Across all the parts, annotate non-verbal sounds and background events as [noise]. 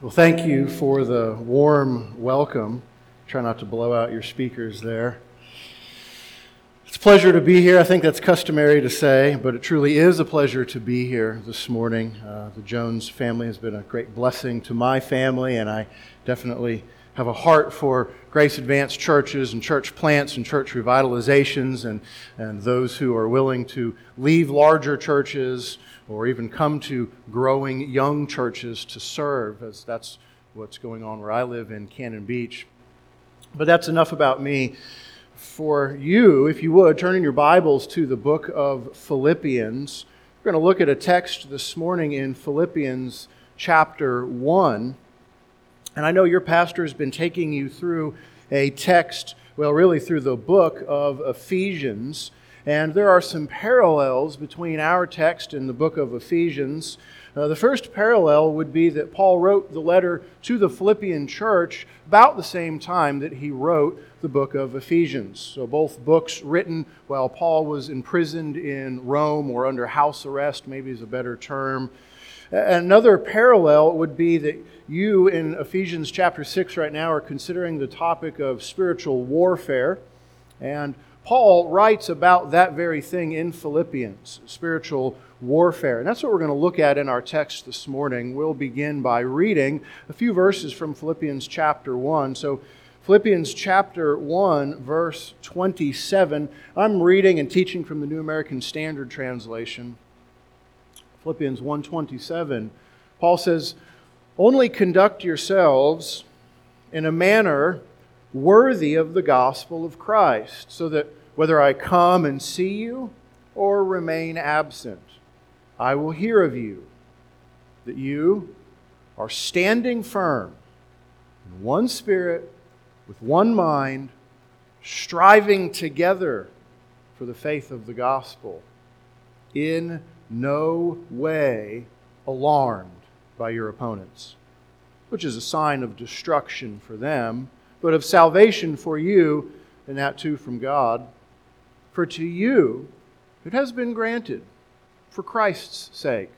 Well, thank you for the warm welcome. Try not to blow out your speakers there. It's a pleasure to be here. I think that's customary to say, but it truly is a pleasure to be here this morning. Uh, the Jones family has been a great blessing to my family, and I definitely have a heart for Grace Advanced churches and church plants and church revitalizations and, and those who are willing to leave larger churches or even come to growing young churches to serve, as that's what's going on where I live in Cannon Beach. But that's enough about me. For you, if you would, turn in your Bibles to the book of Philippians. We're going to look at a text this morning in Philippians chapter 1. And I know your pastor has been taking you through a text, well, really through the book of Ephesians. And there are some parallels between our text and the book of Ephesians. Uh, the first parallel would be that Paul wrote the letter to the Philippian church about the same time that he wrote the book of Ephesians. So, both books written while Paul was imprisoned in Rome or under house arrest, maybe is a better term. Another parallel would be that you in Ephesians chapter 6 right now are considering the topic of spiritual warfare. And Paul writes about that very thing in Philippians, spiritual warfare. And that's what we're going to look at in our text this morning. We'll begin by reading a few verses from Philippians chapter 1. So, Philippians chapter 1, verse 27. I'm reading and teaching from the New American Standard Translation. Philippians 1:27. Paul says, "Only conduct yourselves in a manner worthy of the gospel of Christ, so that whether I come and see you or remain absent, I will hear of you, that you are standing firm in one spirit, with one mind, striving together for the faith of the gospel, in no way alarmed by your opponents, which is a sign of destruction for them, but of salvation for you, and that too from God. For to you it has been granted, for Christ's sake,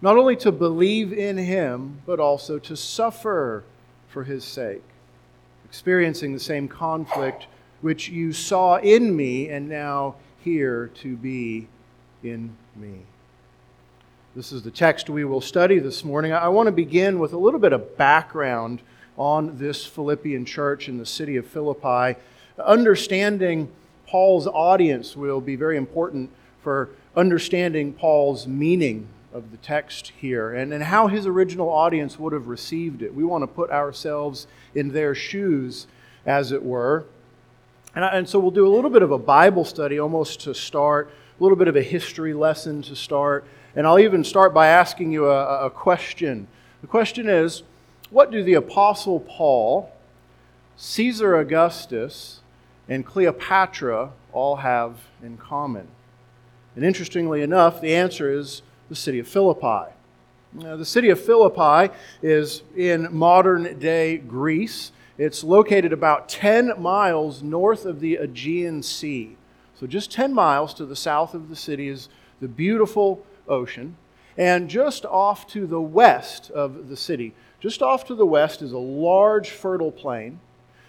not only to believe in him, but also to suffer for his sake, experiencing the same conflict which you saw in me and now hear to be in me. This is the text we will study this morning. I want to begin with a little bit of background on this Philippian church in the city of Philippi, understanding Paul's audience will be very important for understanding Paul's meaning of the text here and, and how his original audience would have received it. We want to put ourselves in their shoes, as it were. And, and so we'll do a little bit of a Bible study almost to start, a little bit of a history lesson to start. And I'll even start by asking you a, a question. The question is what do the Apostle Paul, Caesar Augustus, and Cleopatra all have in common? And interestingly enough, the answer is the city of Philippi. Now, the city of Philippi is in modern day Greece. It's located about 10 miles north of the Aegean Sea. So, just 10 miles to the south of the city is the beautiful ocean. And just off to the west of the city, just off to the west, is a large fertile plain.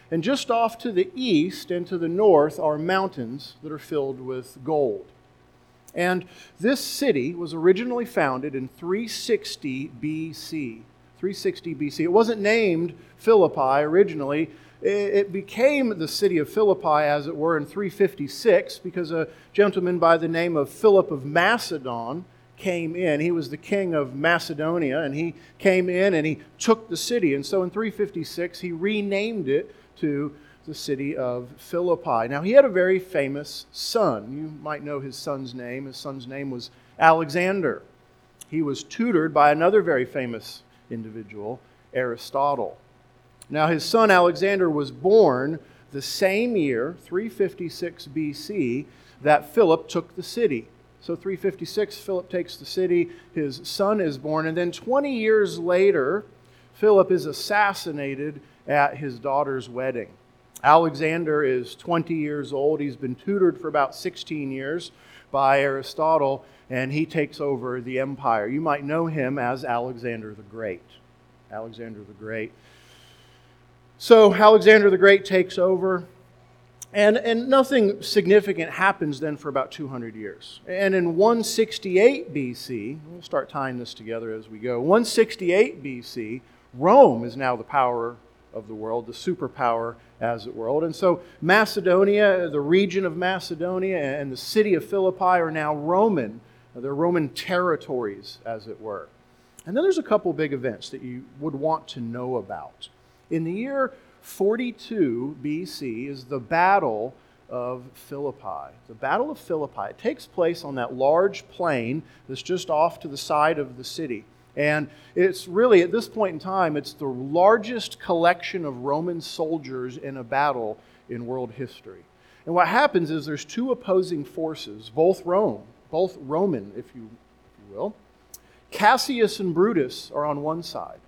And just off to the east and to the north are mountains that are filled with gold. And this city was originally founded in 360 BC. 360 BC. It wasn't named Philippi originally. It became the city of Philippi, as it were, in 356 because a gentleman by the name of Philip of Macedon came in. He was the king of Macedonia, and he came in and he took the city. And so in 356, he renamed it to the city of Philippi. Now, he had a very famous son. You might know his son's name. His son's name was Alexander. He was tutored by another very famous individual, Aristotle. Now, his son Alexander was born the same year, 356 BC, that Philip took the city. So, 356, Philip takes the city, his son is born, and then 20 years later, Philip is assassinated at his daughter's wedding. Alexander is 20 years old. He's been tutored for about 16 years by Aristotle, and he takes over the empire. You might know him as Alexander the Great. Alexander the Great. So Alexander the Great takes over, and, and nothing significant happens then for about 200 years. And in 168 BC, we'll start tying this together as we go. 168 BC, Rome is now the power of the world, the superpower as it were. And so Macedonia, the region of Macedonia, and the city of Philippi are now Roman. They're Roman territories, as it were. And then there's a couple big events that you would want to know about. In the year 42 BC is the Battle of Philippi. The Battle of Philippi it takes place on that large plain that's just off to the side of the city. And it's really, at this point in time, it's the largest collection of Roman soldiers in a battle in world history. And what happens is there's two opposing forces, both Rome, both Roman, if you, if you will. Cassius and Brutus are on one side.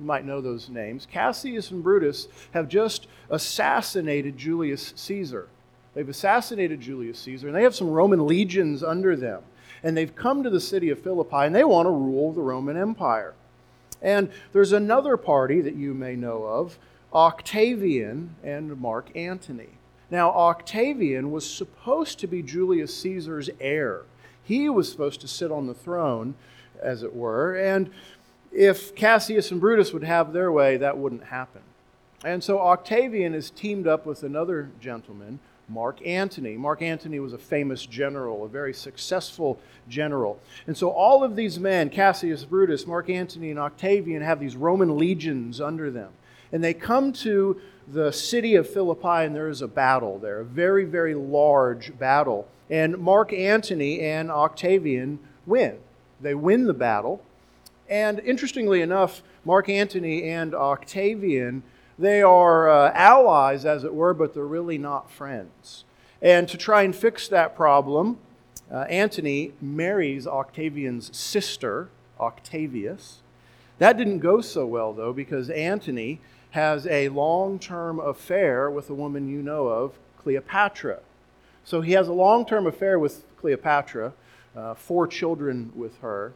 You might know those names. Cassius and Brutus have just assassinated Julius Caesar. They've assassinated Julius Caesar, and they have some Roman legions under them and they've come to the city of Philippi and they want to rule the Roman Empire. And there's another party that you may know of, Octavian and Mark Antony. Now, Octavian was supposed to be Julius Caesar's heir. He was supposed to sit on the throne, as it were, and if Cassius and Brutus would have their way, that wouldn't happen. And so Octavian is teamed up with another gentleman Mark Antony. Mark Antony was a famous general, a very successful general. And so all of these men, Cassius Brutus, Mark Antony, and Octavian, have these Roman legions under them. And they come to the city of Philippi, and there is a battle there, a very, very large battle. And Mark Antony and Octavian win. They win the battle. And interestingly enough, Mark Antony and Octavian they are uh, allies, as it were, but they're really not friends. And to try and fix that problem, uh, Antony marries Octavian's sister, Octavius. That didn't go so well, though, because Antony has a long term affair with a woman you know of, Cleopatra. So he has a long term affair with Cleopatra, uh, four children with her.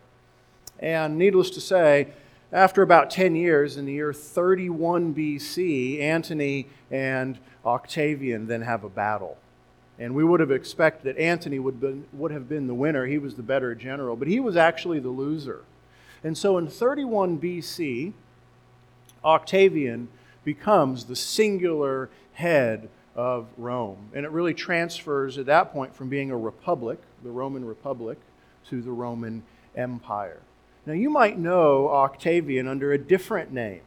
And needless to say, after about 10 years, in the year 31 BC, Antony and Octavian then have a battle. And we would have expected that Antony would, been, would have been the winner. He was the better general, but he was actually the loser. And so in 31 BC, Octavian becomes the singular head of Rome. And it really transfers at that point from being a republic, the Roman Republic, to the Roman Empire. Now, you might know Octavian under a different name.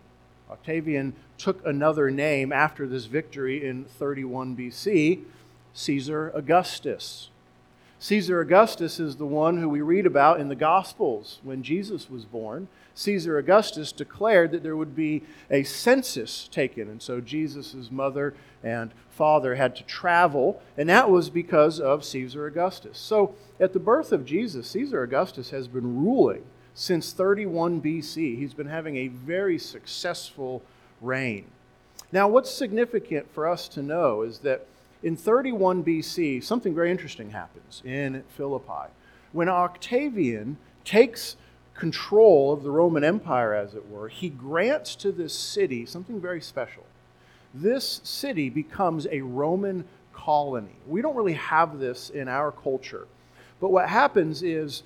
Octavian took another name after this victory in 31 BC Caesar Augustus. Caesar Augustus is the one who we read about in the Gospels when Jesus was born. Caesar Augustus declared that there would be a census taken, and so Jesus' mother and father had to travel, and that was because of Caesar Augustus. So at the birth of Jesus, Caesar Augustus has been ruling since 31 BC. He's been having a very successful reign. Now, what's significant for us to know is that in 31 BC, something very interesting happens in Philippi. When Octavian takes control of the Roman Empire, as it were, he grants to this city something very special. This city becomes a Roman colony. We don't really have this in our culture. But what happens is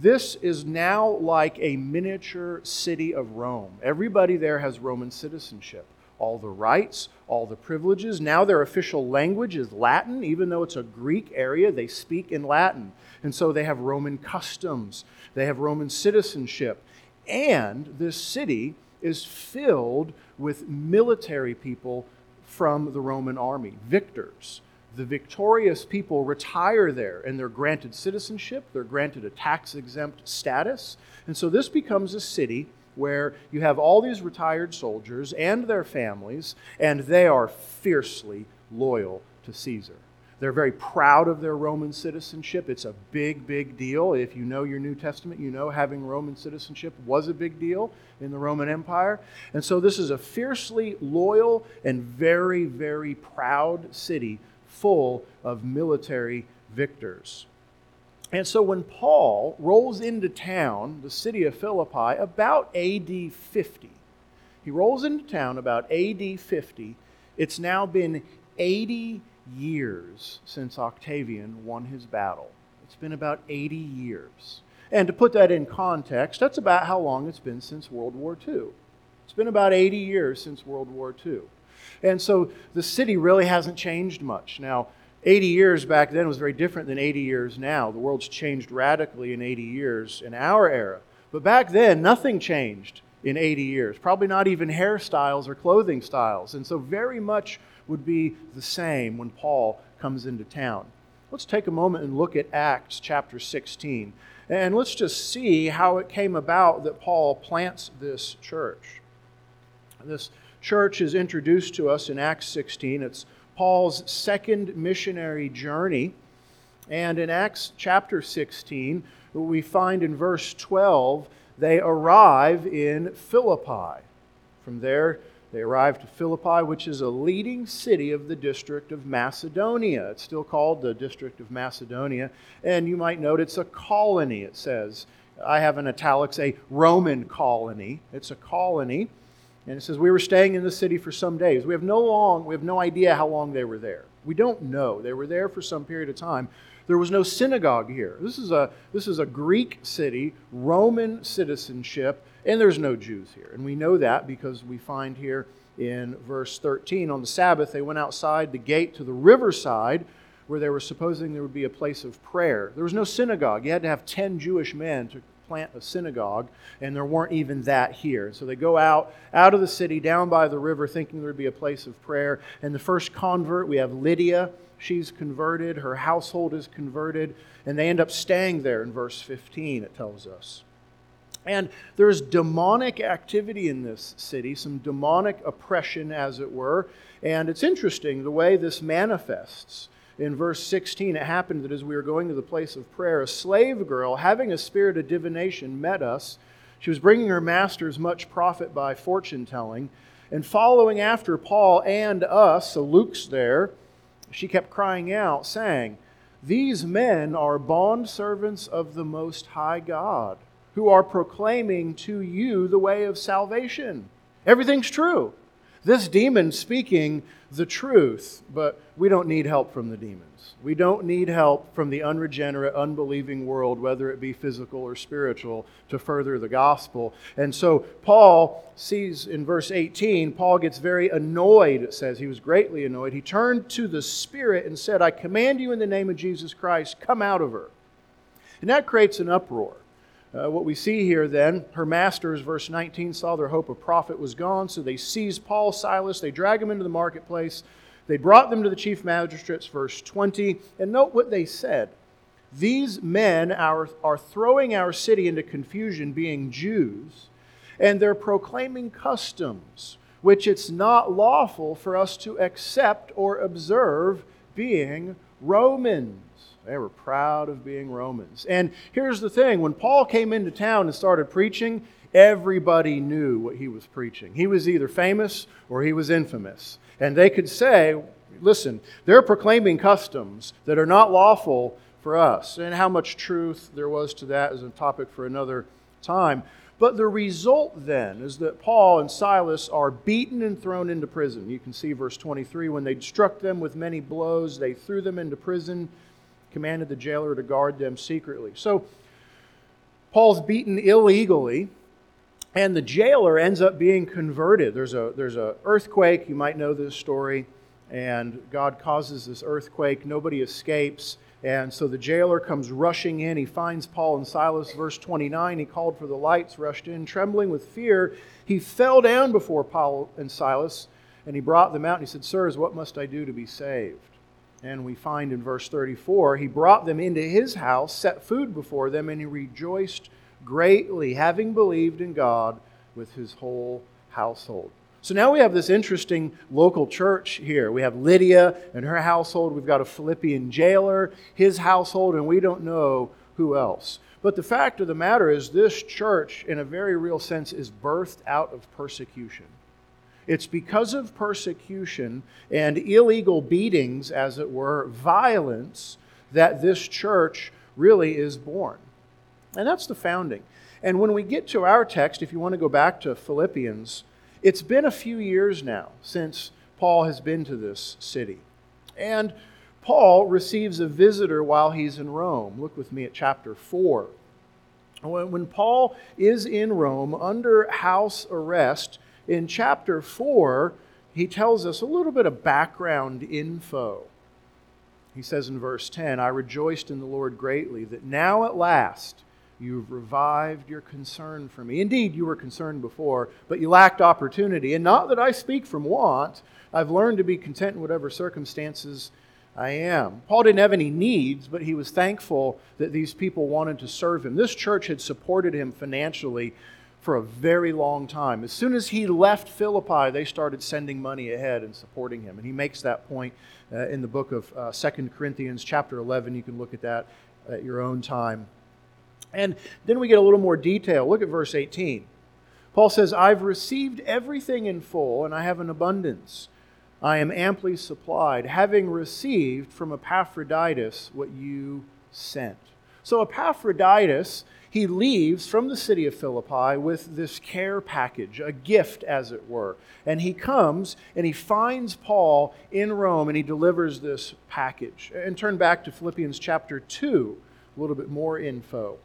this is now like a miniature city of Rome. Everybody there has Roman citizenship. All the rights, all the privileges. Now their official language is Latin, even though it's a Greek area, they speak in Latin. And so they have Roman customs, they have Roman citizenship. And this city is filled with military people from the Roman army, victors the victorious people retire there and they're granted citizenship, they're granted a tax exempt status. And so this becomes a city where you have all these retired soldiers and their families, and they are fiercely loyal to Caesar. They're very proud of their Roman citizenship. It's a big, big deal. If you know your New Testament, you know having Roman citizenship was a big deal in the Roman Empire. And so this is a fiercely loyal and very, very proud city full of military victors. And so when Paul rolls into town, the city of Philippi, about AD 50, He rolls into town about AD 50. It's now been 80 years since Octavian won his battle. It's been about 80 years. And to put that in context, that's about how long it's been since World War II. It's been about 80 years since World War II. And so the city really hasn't changed much. Now, 80 years back then was very different than 80 years now. The world's changed radically in 80 years in our era. But back then, nothing changed in 80 years. Probably not even hairstyles or clothing styles. And so, very much would be the same when Paul comes into town. Let's take a moment and look at Acts chapter 16. And let's just see how it came about that Paul plants this church. This church is introduced to us in Acts 16. It's Paul's second missionary journey. And in Acts chapter 16, we find in verse 12, they arrive in Philippi. From there, they arrive to Philippi, which is a leading city of the district of Macedonia. It's still called the district of Macedonia. And you might note it's a colony, it says. I have in italics a Roman colony. It's a colony. And it says, We were staying in the city for some days. We have no long, we have no idea how long they were there. We don't know. They were there for some period of time. There was no synagogue here. This is a, this is a Greek city, Roman citizenship and there's no Jews here. And we know that because we find here in verse 13 on the Sabbath, they went outside the gate to the riverside where they were supposing there would be a place of prayer. There was no synagogue. You had to have 10 Jewish men to plant a synagogue, and there weren't even that here. So they go out out of the city down by the river thinking there would be a place of prayer. And the first convert, we have Lydia. She's converted, her household is converted, and they end up staying there in verse 15, it tells us. And there's demonic activity in this city, some demonic oppression, as it were. And it's interesting the way this manifests. In verse 16, it happened that as we were going to the place of prayer, a slave girl, having a spirit of divination, met us. She was bringing her masters much profit by fortune telling. And following after Paul and us, so Luke's there, she kept crying out, saying, These men are bondservants of the Most High God who are proclaiming to you the way of salvation. Everything's true. This demon speaking the truth, but we don't need help from the demons. We don't need help from the unregenerate, unbelieving world, whether it be physical or spiritual, to further the gospel. And so Paul sees in verse 18, Paul gets very annoyed, it says. He was greatly annoyed. He turned to the Spirit and said, I command you in the name of Jesus Christ, come out of her. And that creates an uproar. Uh, what we see here then, her masters, verse 19, saw their hope of profit was gone, so they seized Paul, Silas, they drag them into the marketplace, they brought them to the chief magistrates, verse 20, and note what they said. These men are, are throwing our city into confusion, being Jews, and they're proclaiming customs which it's not lawful for us to accept or observe, being Romans. They were proud of being Romans. And here's the thing when Paul came into town and started preaching, everybody knew what he was preaching. He was either famous or he was infamous. And they could say, listen, they're proclaiming customs that are not lawful for us. And how much truth there was to that is a topic for another time. But the result then is that Paul and Silas are beaten and thrown into prison. You can see verse 23 when they struck them with many blows, they threw them into prison commanded the jailer to guard them secretly. So Paul's beaten illegally, and the jailer ends up being converted. There's a there's a earthquake. You might know this story, and God causes this earthquake. Nobody escapes. And so the jailer comes rushing in. He finds Paul and Silas. Verse 29 He called for the lights, rushed in, trembling with fear. He fell down before Paul and Silas, and he brought them out. And he said, Sirs, what must I do to be saved? And we find in verse 34 he brought them into his house, set food before them, and he rejoiced greatly, having believed in God with his whole household. So now we have this interesting local church here. We have Lydia and her household. We've got a Philippian jailer, his household, and we don't know who else. But the fact of the matter is, this church, in a very real sense, is birthed out of persecution. It's because of persecution and illegal beatings, as it were, violence, that this church really is born. And that's the founding. And when we get to our text, if you want to go back to Philippians, it's been a few years now since Paul has been to this city. And Paul receives a visitor while he's in Rome. Look with me at chapter 4. When Paul is in Rome under house arrest, in chapter 4, he tells us a little bit of background info. He says in verse 10 I rejoiced in the Lord greatly that now at last you've revived your concern for me. Indeed, you were concerned before, but you lacked opportunity. And not that I speak from want, I've learned to be content in whatever circumstances I am. Paul didn't have any needs, but he was thankful that these people wanted to serve him. This church had supported him financially for a very long time. As soon as he left Philippi, they started sending money ahead and supporting him. And he makes that point uh, in the book of uh, 2 Corinthians, chapter 11. You can look at that at your own time. And then we get a little more detail. Look at verse 18. Paul says, I've received everything in full, and I have an abundance. I am amply supplied, having received from Epaphroditus what you sent. So Epaphroditus, he leaves from the city of Philippi with this care package, a gift, as it were. And he comes and he finds Paul in Rome and he delivers this package. And turn back to Philippians chapter 2, a little bit more info.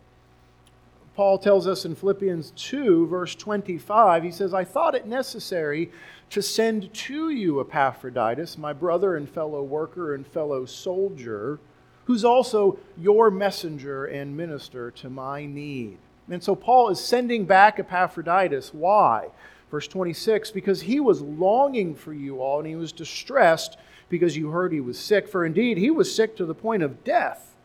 Paul tells us in Philippians 2, verse 25, he says, I thought it necessary to send to you Epaphroditus, my brother and fellow worker and fellow soldier, who's also your messenger and minister to my need. And so Paul is sending back Epaphroditus. Why? Verse 26 because he was longing for you all, and he was distressed because you heard he was sick. For indeed, he was sick to the point of death.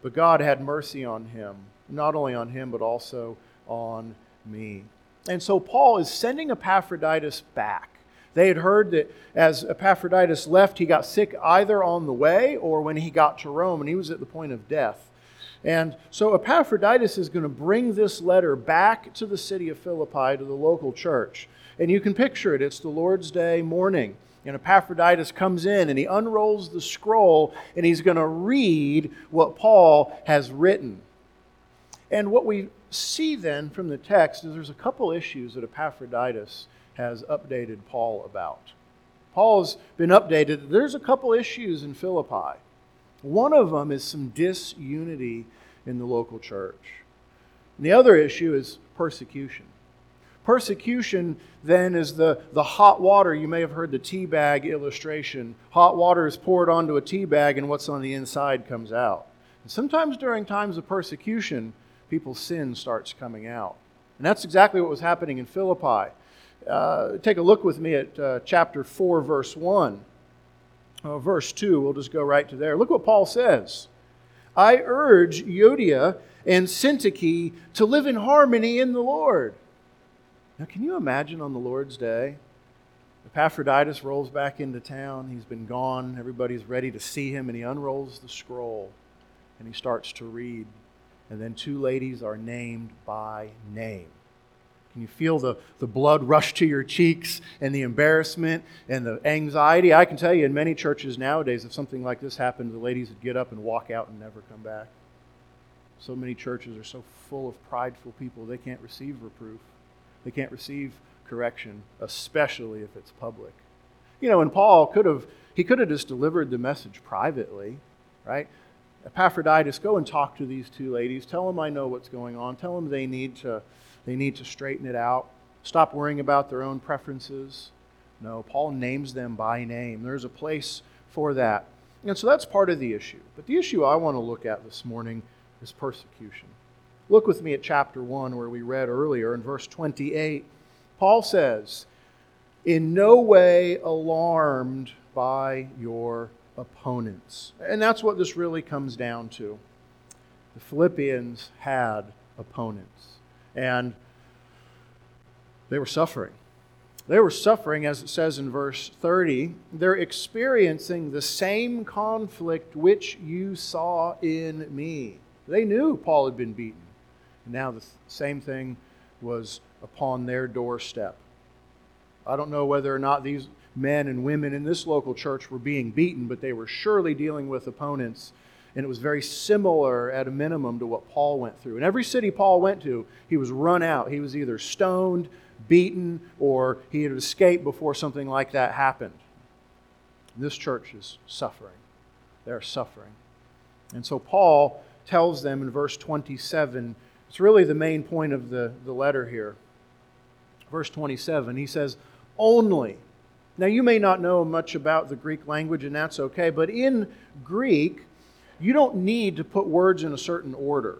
But God had mercy on him, not only on him, but also on me. And so Paul is sending Epaphroditus back. They had heard that as Epaphroditus left, he got sick either on the way or when he got to Rome, and he was at the point of death. And so Epaphroditus is going to bring this letter back to the city of Philippi, to the local church. And you can picture it. It's the Lord's Day morning. And Epaphroditus comes in and he unrolls the scroll and he's going to read what Paul has written. And what we see then from the text is there's a couple issues that Epaphroditus has updated Paul about. Paul's been updated. There's a couple issues in Philippi. One of them is some disunity in the local church. And the other issue is persecution. Persecution then is the, the hot water. You may have heard the tea bag illustration. Hot water is poured onto a tea bag, and what's on the inside comes out. And sometimes during times of persecution, people's sin starts coming out. And that's exactly what was happening in Philippi. Uh, take a look with me at uh, chapter 4, verse 1. Uh, verse 2, we'll just go right to there. Look what Paul says. I urge Euodia and Syntyche to live in harmony in the Lord. Now, can you imagine on the Lord's day? Epaphroditus rolls back into town. He's been gone. Everybody's ready to see him, and he unrolls the scroll and he starts to read. And then two ladies are named by name. Can you feel the, the blood rush to your cheeks and the embarrassment and the anxiety? I can tell you in many churches nowadays, if something like this happened, the ladies would get up and walk out and never come back. So many churches are so full of prideful people, they can't receive reproof. They can't receive correction, especially if it's public. You know, and Paul could have, he could have just delivered the message privately, right? Epaphroditus, go and talk to these two ladies. Tell them I know what's going on. Tell them they need to they need to straighten it out, stop worrying about their own preferences. No, Paul names them by name. There's a place for that. And so that's part of the issue. But the issue I want to look at this morning is persecution. Look with me at chapter 1, where we read earlier in verse 28. Paul says, In no way alarmed by your opponents. And that's what this really comes down to. The Philippians had opponents and they were suffering. They were suffering, as it says in verse 30. They're experiencing the same conflict which you saw in me. They knew Paul had been beaten. And now the same thing was upon their doorstep. I don't know whether or not these men and women in this local church were being beaten, but they were surely dealing with opponents and it was very similar at a minimum to what Paul went through. In every city Paul went to, he was run out. He was either stoned, beaten or he had escaped before something like that happened. This church is suffering. They're suffering. And so Paul tells them in verse 27, it's really the main point of the, the letter here. Verse 27, he says, Only. Now, you may not know much about the Greek language, and that's okay, but in Greek, you don't need to put words in a certain order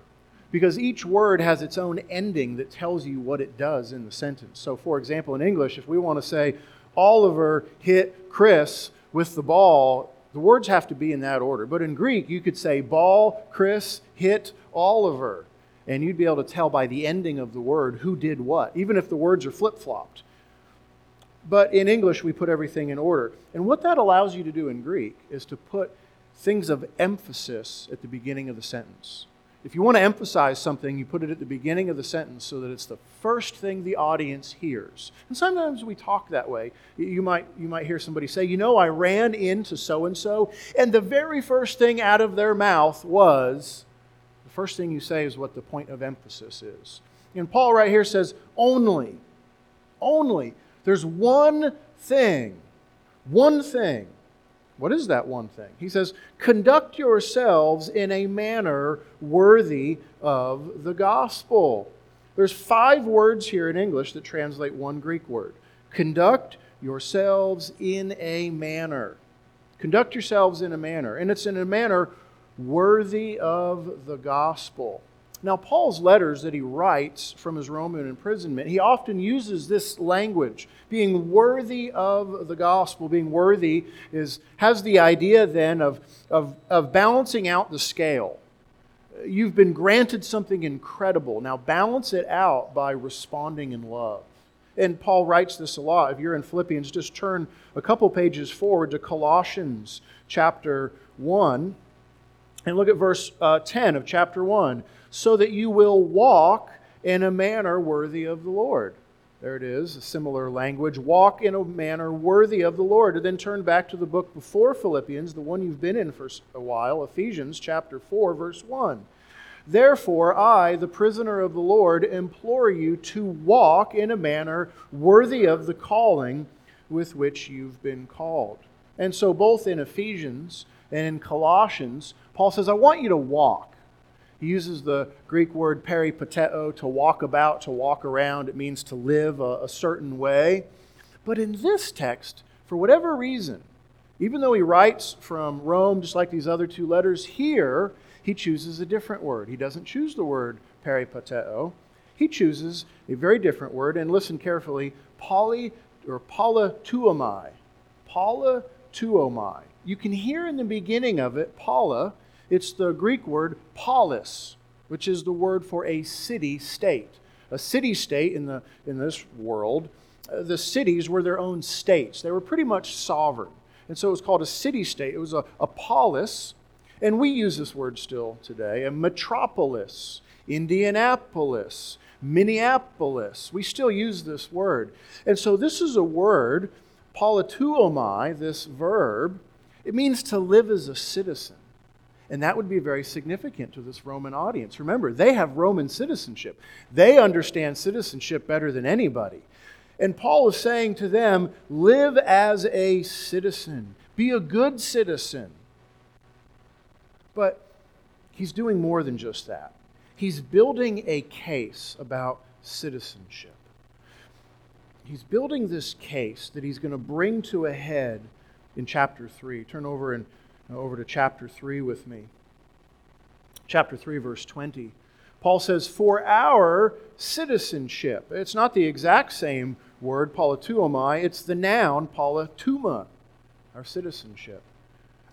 because each word has its own ending that tells you what it does in the sentence. So, for example, in English, if we want to say, Oliver hit Chris with the ball, the words have to be in that order. But in Greek, you could say, ball, Chris, hit, Oliver. And you'd be able to tell by the ending of the word who did what, even if the words are flip flopped. But in English, we put everything in order. And what that allows you to do in Greek is to put things of emphasis at the beginning of the sentence. If you want to emphasize something, you put it at the beginning of the sentence so that it's the first thing the audience hears. And sometimes we talk that way. You might, you might hear somebody say, You know, I ran into so and so, and the very first thing out of their mouth was the first thing you say is what the point of emphasis is. And Paul right here says, Only, only. There's one thing, one thing what is that one thing? He says, Conduct yourselves in a manner worthy of the gospel. There's five words here in English that translate one Greek word. Conduct yourselves in a manner. Conduct yourselves in a manner. And it's in a manner worthy of the gospel. Now, Paul's letters that he writes from his Roman imprisonment, he often uses this language, being worthy of the gospel. Being worthy is, has the idea then of, of, of balancing out the scale. You've been granted something incredible. Now, balance it out by responding in love. And Paul writes this a lot. If you're in Philippians, just turn a couple pages forward to Colossians chapter 1 and look at verse uh, 10 of chapter 1 so that you will walk in a manner worthy of the Lord. There it is, a similar language. Walk in a manner worthy of the Lord. And then turn back to the book before Philippians, the one you've been in for a while, Ephesians chapter 4, verse 1. Therefore, I, the prisoner of the Lord, implore you to walk in a manner worthy of the calling with which you've been called. And so, both in Ephesians and in Colossians, Paul says, I want you to walk. He uses the Greek word peripateo, to walk about, to walk around. It means to live a, a certain way. But in this text, for whatever reason, even though he writes from Rome, just like these other two letters, here he chooses a different word. He doesn't choose the word peripateo. He chooses a very different word, and listen carefully, poly or politeuomai. Politeuomai. You can hear in the beginning of it, Paula, it's the Greek word polis, which is the word for a city state. A city state in, the, in this world, uh, the cities were their own states. They were pretty much sovereign. And so it was called a city state. It was a, a polis, and we use this word still today, a metropolis, Indianapolis, Minneapolis. We still use this word. And so this is a word, politeuomai, this verb. It means to live as a citizen. And that would be very significant to this Roman audience. Remember, they have Roman citizenship, they understand citizenship better than anybody. And Paul is saying to them, live as a citizen, be a good citizen. But he's doing more than just that. He's building a case about citizenship. He's building this case that he's going to bring to a head in chapter 3. Turn over and over to chapter 3 with me. Chapter 3, verse 20. Paul says, For our citizenship. It's not the exact same word, politeuomai, it's the noun, politeuma, our citizenship.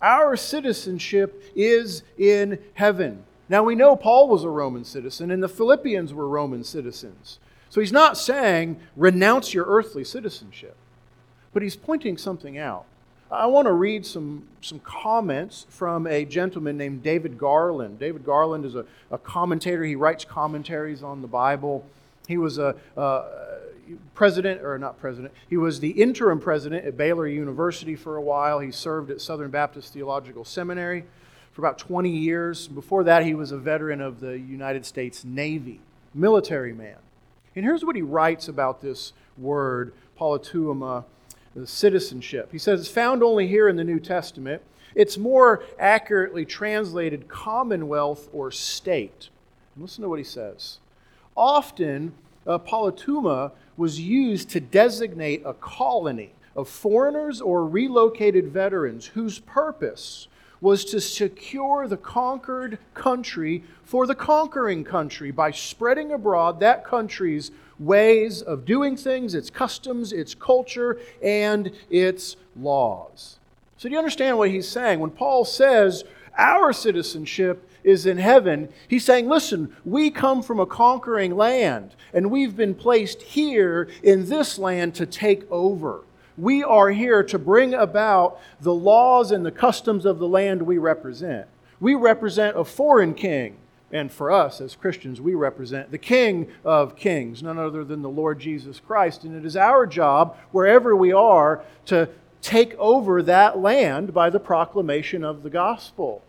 Our citizenship is in heaven. Now we know Paul was a Roman citizen and the Philippians were Roman citizens. So he's not saying renounce your earthly citizenship, but he's pointing something out. I want to read some, some comments from a gentleman named David Garland. David Garland is a, a commentator, he writes commentaries on the Bible. He was a, president, or not president, he was the interim president at Baylor University for a while. He served at Southern Baptist Theological Seminary for about 20 years. Before that, he was a veteran of the United States Navy, military man. And here's what he writes about this word, politeuma, citizenship. He says it's found only here in the New Testament. It's more accurately translated commonwealth or state. And listen to what he says. Often, uh, politeuma was used to designate a colony of foreigners or relocated veterans whose purpose was to secure the conquered country for the conquering country by spreading abroad that country's ways of doing things, its customs, its culture, and its laws. So, do you understand what he's saying? When Paul says our citizenship is in heaven, he's saying, listen, we come from a conquering land, and we've been placed here in this land to take over. We are here to bring about the laws and the customs of the land we represent. We represent a foreign king. And for us as Christians, we represent the King of Kings, none other than the Lord Jesus Christ. And it is our job, wherever we are, to take over that land by the proclamation of the gospel.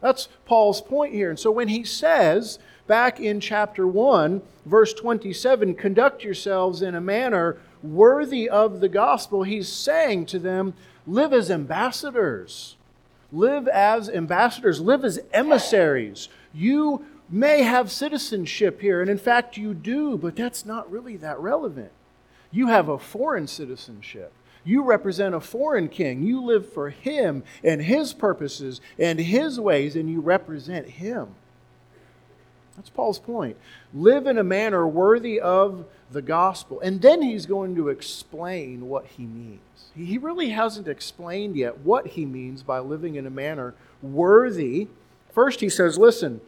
That's Paul's point here. And so when he says, back in chapter 1, verse 27, conduct yourselves in a manner worthy of the gospel, he's saying to them, live as ambassadors. Live as ambassadors, live as emissaries. You may have citizenship here, and in fact, you do, but that's not really that relevant. You have a foreign citizenship. You represent a foreign king. You live for him and his purposes and his ways, and you represent him. That's Paul's point. Live in a manner worthy of the gospel. And then he's going to explain what he means. He really hasn't explained yet what he means by living in a manner worthy. First, he says, Listen,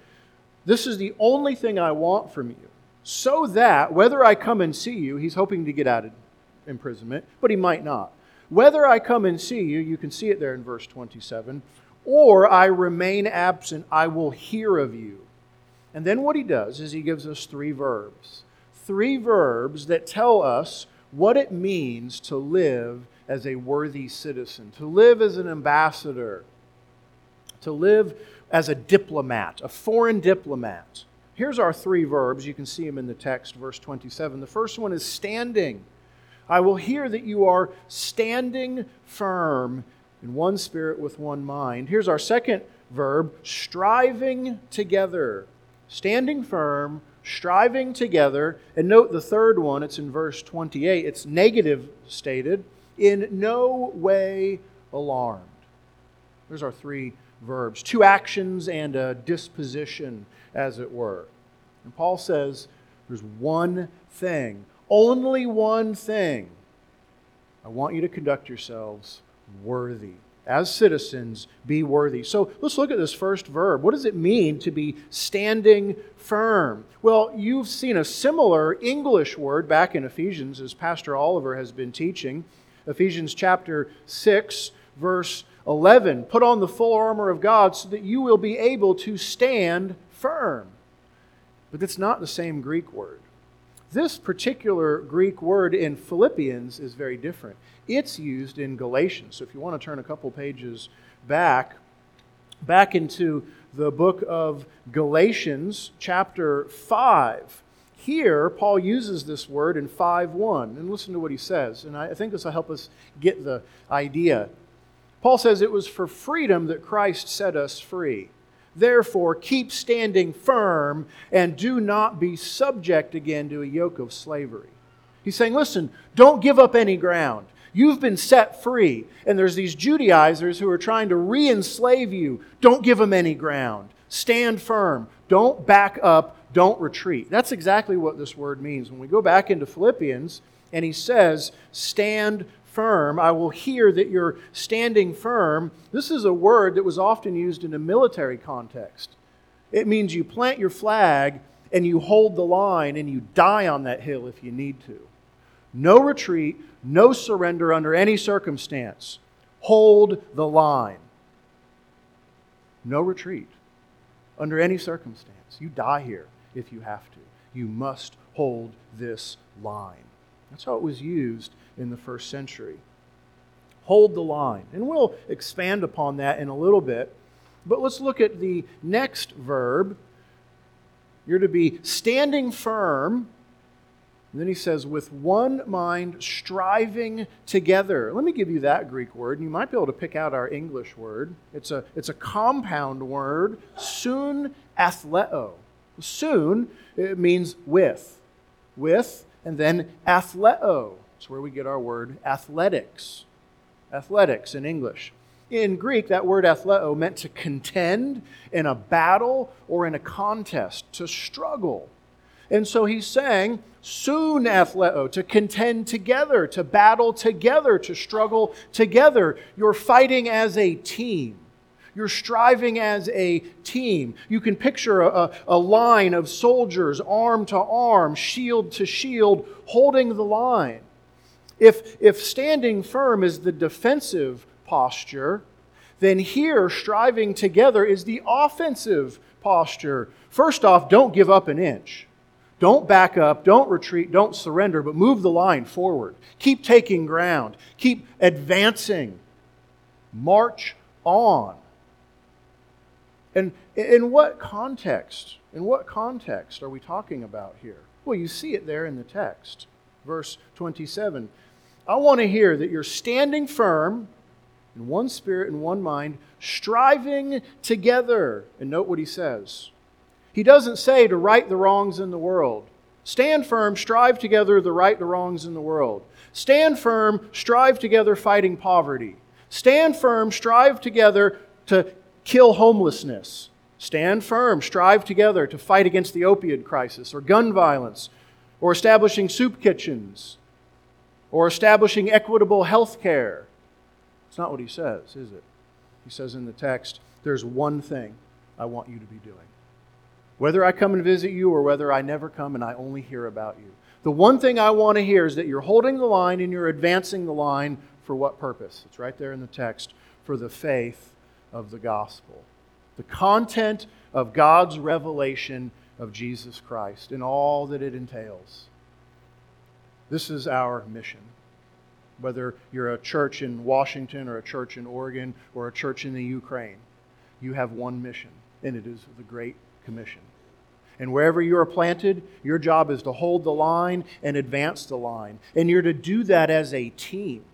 this is the only thing I want from you, so that whether I come and see you, he's hoping to get out of imprisonment, but he might not. Whether I come and see you, you can see it there in verse 27, or I remain absent, I will hear of you. And then what he does is he gives us three verbs. Three verbs that tell us what it means to live as a worthy citizen, to live as an ambassador, to live as a diplomat, a foreign diplomat. Here's our three verbs. You can see them in the text, verse 27. The first one is standing. I will hear that you are standing firm in one spirit with one mind. Here's our second verb striving together. Standing firm, striving together. And note the third one, it's in verse 28. It's negative stated in no way alarmed. There's our three verbs two actions and a disposition, as it were. And Paul says there's one thing only one thing. I want you to conduct yourselves worthy. As citizens, be worthy. So let's look at this first verb. What does it mean to be standing firm? Well, you've seen a similar English word back in Ephesians, as Pastor Oliver has been teaching. Ephesians chapter 6, verse 11. Put on the full armor of God so that you will be able to stand firm. But it's not the same Greek word. This particular Greek word in Philippians is very different. It's used in Galatians. So if you want to turn a couple pages back, back into the book of Galatians, chapter 5. Here, Paul uses this word in 5:1, and listen to what he says. And I think this will help us get the idea. Paul says, It was for freedom that Christ set us free. Therefore, keep standing firm and do not be subject again to a yoke of slavery. He's saying, listen, don't give up any ground. You've been set free, and there's these Judaizers who are trying to re enslave you. Don't give them any ground. Stand firm. Don't back up. Don't retreat. That's exactly what this word means. When we go back into Philippians, and he says, Stand firm. I will hear that you're standing firm. This is a word that was often used in a military context. It means you plant your flag and you hold the line and you die on that hill if you need to. No retreat, no surrender under any circumstance. Hold the line. No retreat under any circumstance. You die here if you have to. You must hold this line. That's how it was used in the first century. Hold the line. And we'll expand upon that in a little bit. But let's look at the next verb. You're to be standing firm And then he says, with one mind striving together. Let me give you that Greek word, and you might be able to pick out our English word. It's a, it's a compound word, soon athleo. Soon, it means with. With, and then athleo. That's where we get our word athletics. Athletics in English. In Greek, that word athleo meant to contend in a battle or in a contest, to struggle. And so he's saying, sunathleo, to contend together, to battle together, to struggle together. You're fighting as a team. You're striving as a team. You can picture a, a, line of soldiers, arm to arm, shield to shield, holding the line. If, if standing firm is the defensive posture, then here, striving together is the offensive posture. First off, don't give up an inch. Don't back up, don't retreat, don't surrender, but move the line forward. Keep taking ground, keep advancing. March on. And in what context? In what context are we talking about here? Well, you see it there in the text. Verse 27. I want to hear that you're standing firm in one spirit and one mind, striving together. And note what he says he doesn't say to right the wrongs in the world. Stand firm, strive together to right the wrongs in the world. Stand firm, strive together fighting poverty. Stand firm, strive together to kill homelessness. Stand firm, strive together to fight against the opioid crisis or gun violence or establishing soup kitchens or establishing equitable health care. It's not what he says, is it? He says in the text, there's one thing I want you to be doing. Whether I come and visit you or whether I never come and I only hear about you. The one thing I want to hear is that you're holding the line and you're advancing the line for what purpose? It's right there in the text for the faith of the gospel. The content of God's revelation of Jesus Christ and all that it entails. This is our mission. Whether you're a church in Washington or a church in Oregon or a church in the Ukraine, you have one mission, and it is the Great Commission. And wherever you are planted, your job is to hold the line and advance the line. And you're to do that as a team.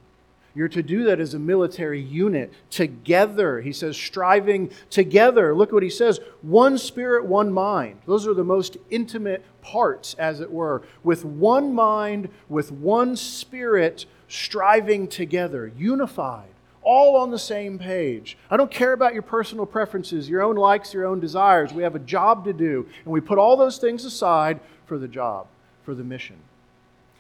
You're to do that as a military unit together. He says, striving together. Look what he says one spirit, one mind. Those are the most intimate parts, as it were. With one mind, with one spirit, striving together, unified all on the same page. I don't care about your personal preferences, your own likes, your own desires. We have a job to do, and we put all those things aside for the job, for the mission.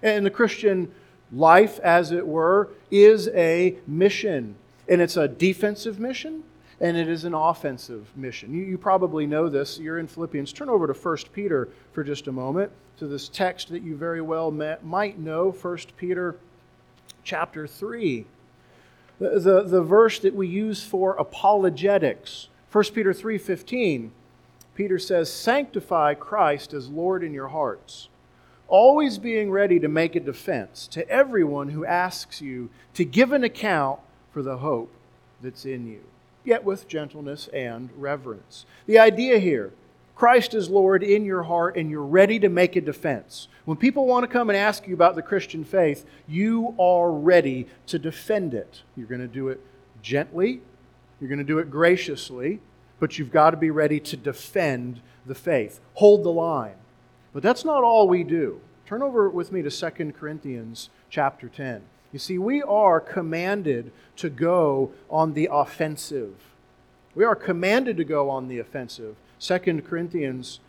And the Christian life, as it were, is a mission. And it's a defensive mission, and it is an offensive mission. You, you probably know this. You're in Philippians. Turn over to 1 Peter for just a moment, to this text that you very well met, might know, 1 Peter chapter 3 the, the, the verse that we use for apologetics. 1 Peter 3:15, Peter says, "Sanctify Christ as Lord in your hearts, always being ready to make a defense to everyone who asks you to give an account for the hope that's in you, yet with gentleness and reverence." The idea here, Christ is Lord in your heart and you're ready to make a defense. When people want to come and ask you about the Christian faith, you are ready to defend it. You're going to do it gently, you're going to do it graciously, but you've got to be ready to defend the faith. Hold the line. But that's not all we do. Turn over with me to 2 Corinthians chapter 10. You see, we are commanded to go on the offensive. We are commanded to go on the offensive. 2 Corinthians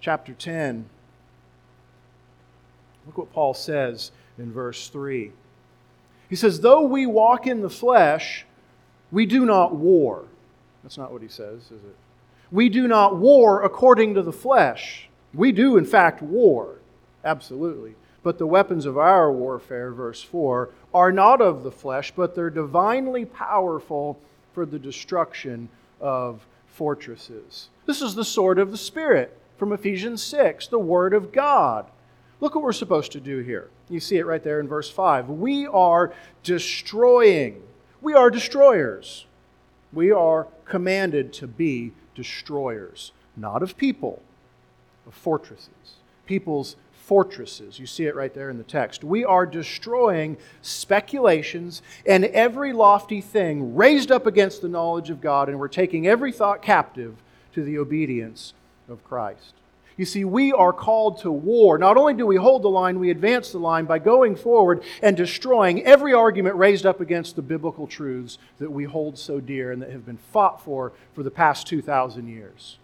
chapter 10. Look what Paul says in verse 3. He says, Though we walk in the flesh, we do not war. That's not what he says, is it? We do not war according to the flesh. We do, in fact, war. Absolutely. But the weapons of our warfare, verse 4, are not of the flesh, but they're divinely powerful for the destruction of fortresses. This is the sword of the Spirit from Ephesians 6, the Word of God. Look what we're supposed to do here. You see it right there in verse 5. We are destroying. We are destroyers. We are commanded to be destroyers, not of people, of fortresses, people's fortresses. You see it right there in the text. We are destroying speculations and every lofty thing raised up against the knowledge of God, and we're taking every thought captive to the obedience of Christ. You see, we are called to war. Not only do we hold the line, we advance the line by going forward and destroying every argument raised up against the biblical truths that we hold so dear and that have been fought for for the past 2,000 years.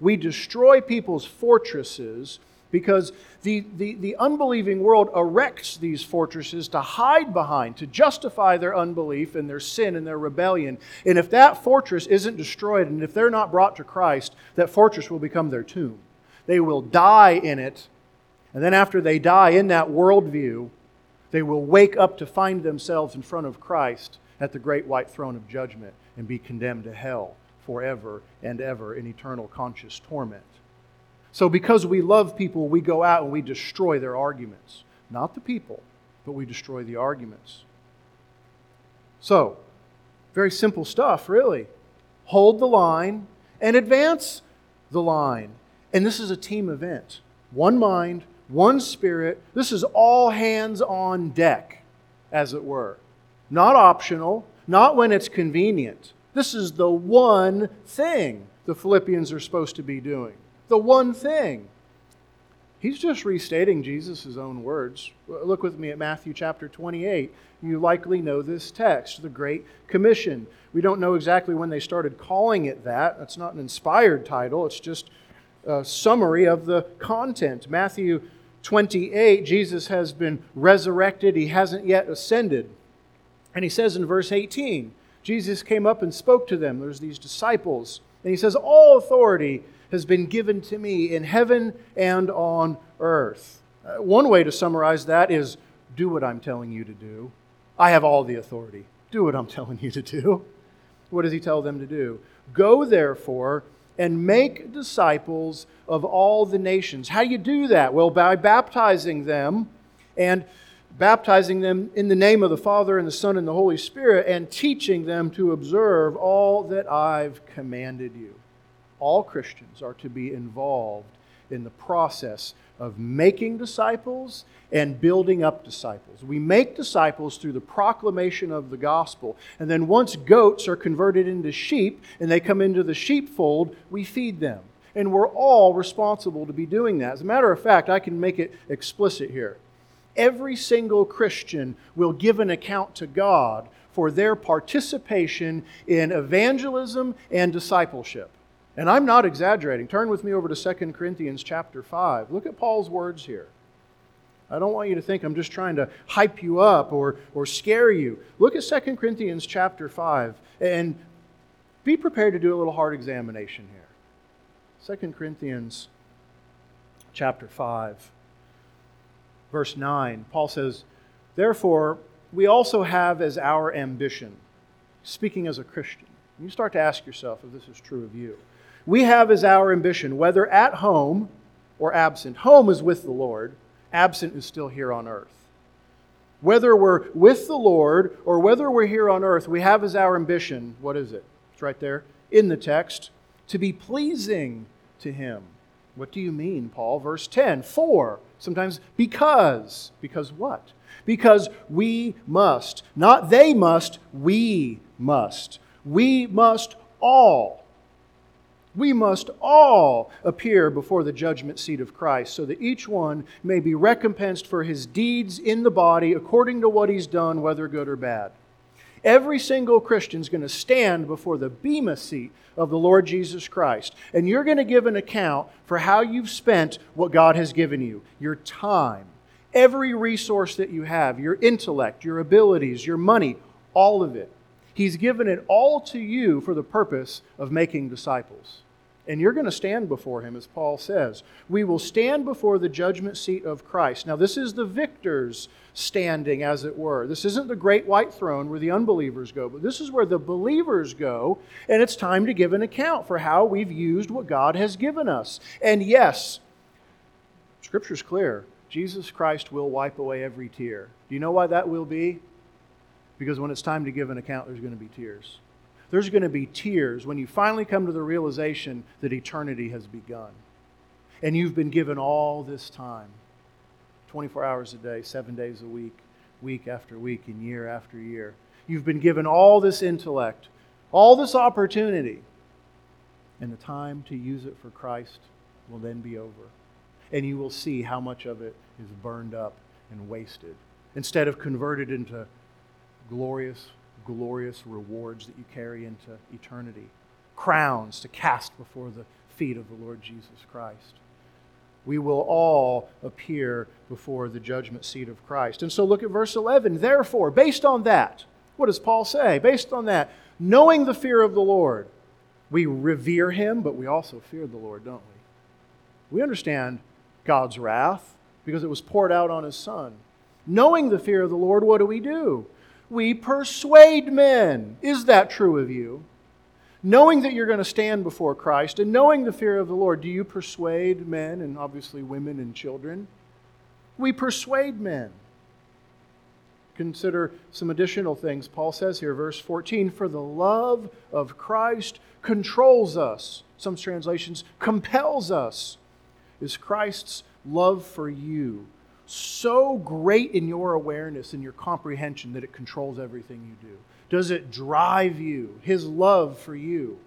We destroy people's fortresses because the, the, the, unbelieving world erects these fortresses to hide behind, to justify their unbelief and their sin and their rebellion. And if that fortress isn't destroyed and if they're not brought to Christ, that fortress will become their tomb. They will die in it. And then, after they die in that worldview, they will wake up to find themselves in front of Christ at the great white throne of judgment and be condemned to hell forever and ever in eternal conscious torment. So, because we love people, we go out and we destroy their arguments. Not the people, but we destroy the arguments. So, very simple stuff, really. Hold the line and advance the line. And this is a team event one mind, one spirit. This is all hands on deck, as it were. Not optional, not when it's convenient. This is the one thing the Philippians are supposed to be doing. The one thing. He's just restating Jesus' own words. Look with me at Matthew chapter 28. You likely know this text, the Great Commission. We don't know exactly when they started calling it that. That's not an inspired title, it's just a summary of the content. Matthew 28, Jesus has been resurrected, he hasn't yet ascended. And he says in verse 18, Jesus came up and spoke to them. There's these disciples. And he says, All authority has been given to me in heaven and on earth. Uh, one way to summarize that is do what I'm telling you to do. I have all the authority. Do what I'm [laughs] telling you to do. What does he tell them to do? Go, therefore, and make disciples of all the nations. How do you do that? Well, by baptizing them and baptizing them in the name of the Father and the Son and the Holy Spirit and teaching them to observe all that I've commanded you. All Christians are to be involved in the process of making disciples and building up disciples. We make disciples through the proclamation of the gospel. And then once goats are converted into sheep and they come into the sheepfold, we feed them. And we're all responsible to be doing that. As a matter of fact, I can make it explicit here. Every single Christian will give an account to God for their participation in evangelism and discipleship. And I'm not exaggerating. Turn with me over to 2 Corinthians chapter 5. Look at Paul's words here. I don't want you to think I'm just trying to hype you up or, or scare you. Look at 2 Corinthians chapter 5 and be prepared to do a little heart examination here. 2 Corinthians chapter 5, verse 9, Paul says, Therefore, we also have as our ambition, speaking as a Christian. You start to ask yourself if this is true of you we have as our ambition, whether at home or absent. Home is with the Lord, absent is still here on earth. Whether we're with the Lord or whether we're here on earth, we have as our ambition, what is it? It's right there in the text, to be pleasing to Him. What do you mean, Paul? Verse 10 For, sometimes because. Because what? Because we must. Not they must, we must. We must all we must all appear before the judgment seat of Christ, so that each one may be recompensed for his deeds in the body according to what he's done, whether good or bad. Every single Christian is going to stand before the Bema seat of the Lord Jesus Christ, and you're going to give an account for how you've spent what God has given you your time, every resource that you have, your intellect, your abilities, your money, all of it. He's given it all to you for the purpose of making disciples. And you're going to stand before him, as Paul says. We will stand before the judgment seat of Christ. Now, this is the victor's standing, as it were. This isn't the great white throne where the unbelievers go, but this is where the believers go, and it's time to give an account for how we've used what God has given us. And yes, Scripture's clear Jesus Christ will wipe away every tear. Do you know why that will be? Because when it's time to give an account, there's going to be tears there's going to be tears when you finally come to the realization that eternity has begun. And you've been given all this time. 24 hours a day, seven days a week, week after week, and year after year. You've been given all this intellect, all this opportunity, and the time to use it for Christ will then be over. And you will see how much of it is burned up and wasted instead of converted into glorious, glorious rewards that you carry into eternity, crowns to cast before the feet of the Lord Jesus Christ. We will all appear before the judgment seat of Christ. And so look at verse 11. Therefore, based on that, what does Paul say? Based on that, knowing the fear of the Lord, we revere him, but we also fear the Lord, don't we? We understand God's wrath because it was poured out on his son. Knowing the fear of the Lord, what do we do? We persuade men. Is that true of you? Knowing that you're going to stand before Christ and knowing the fear of the Lord, do you persuade men and obviously women and children? We persuade men. Consider some additional things. Paul says here, verse 14 For the love of Christ controls us. Some translations, compels us. Is Christ's love for you so great in your awareness and your comprehension that it controls everything you do? Does it drive you, his love for you?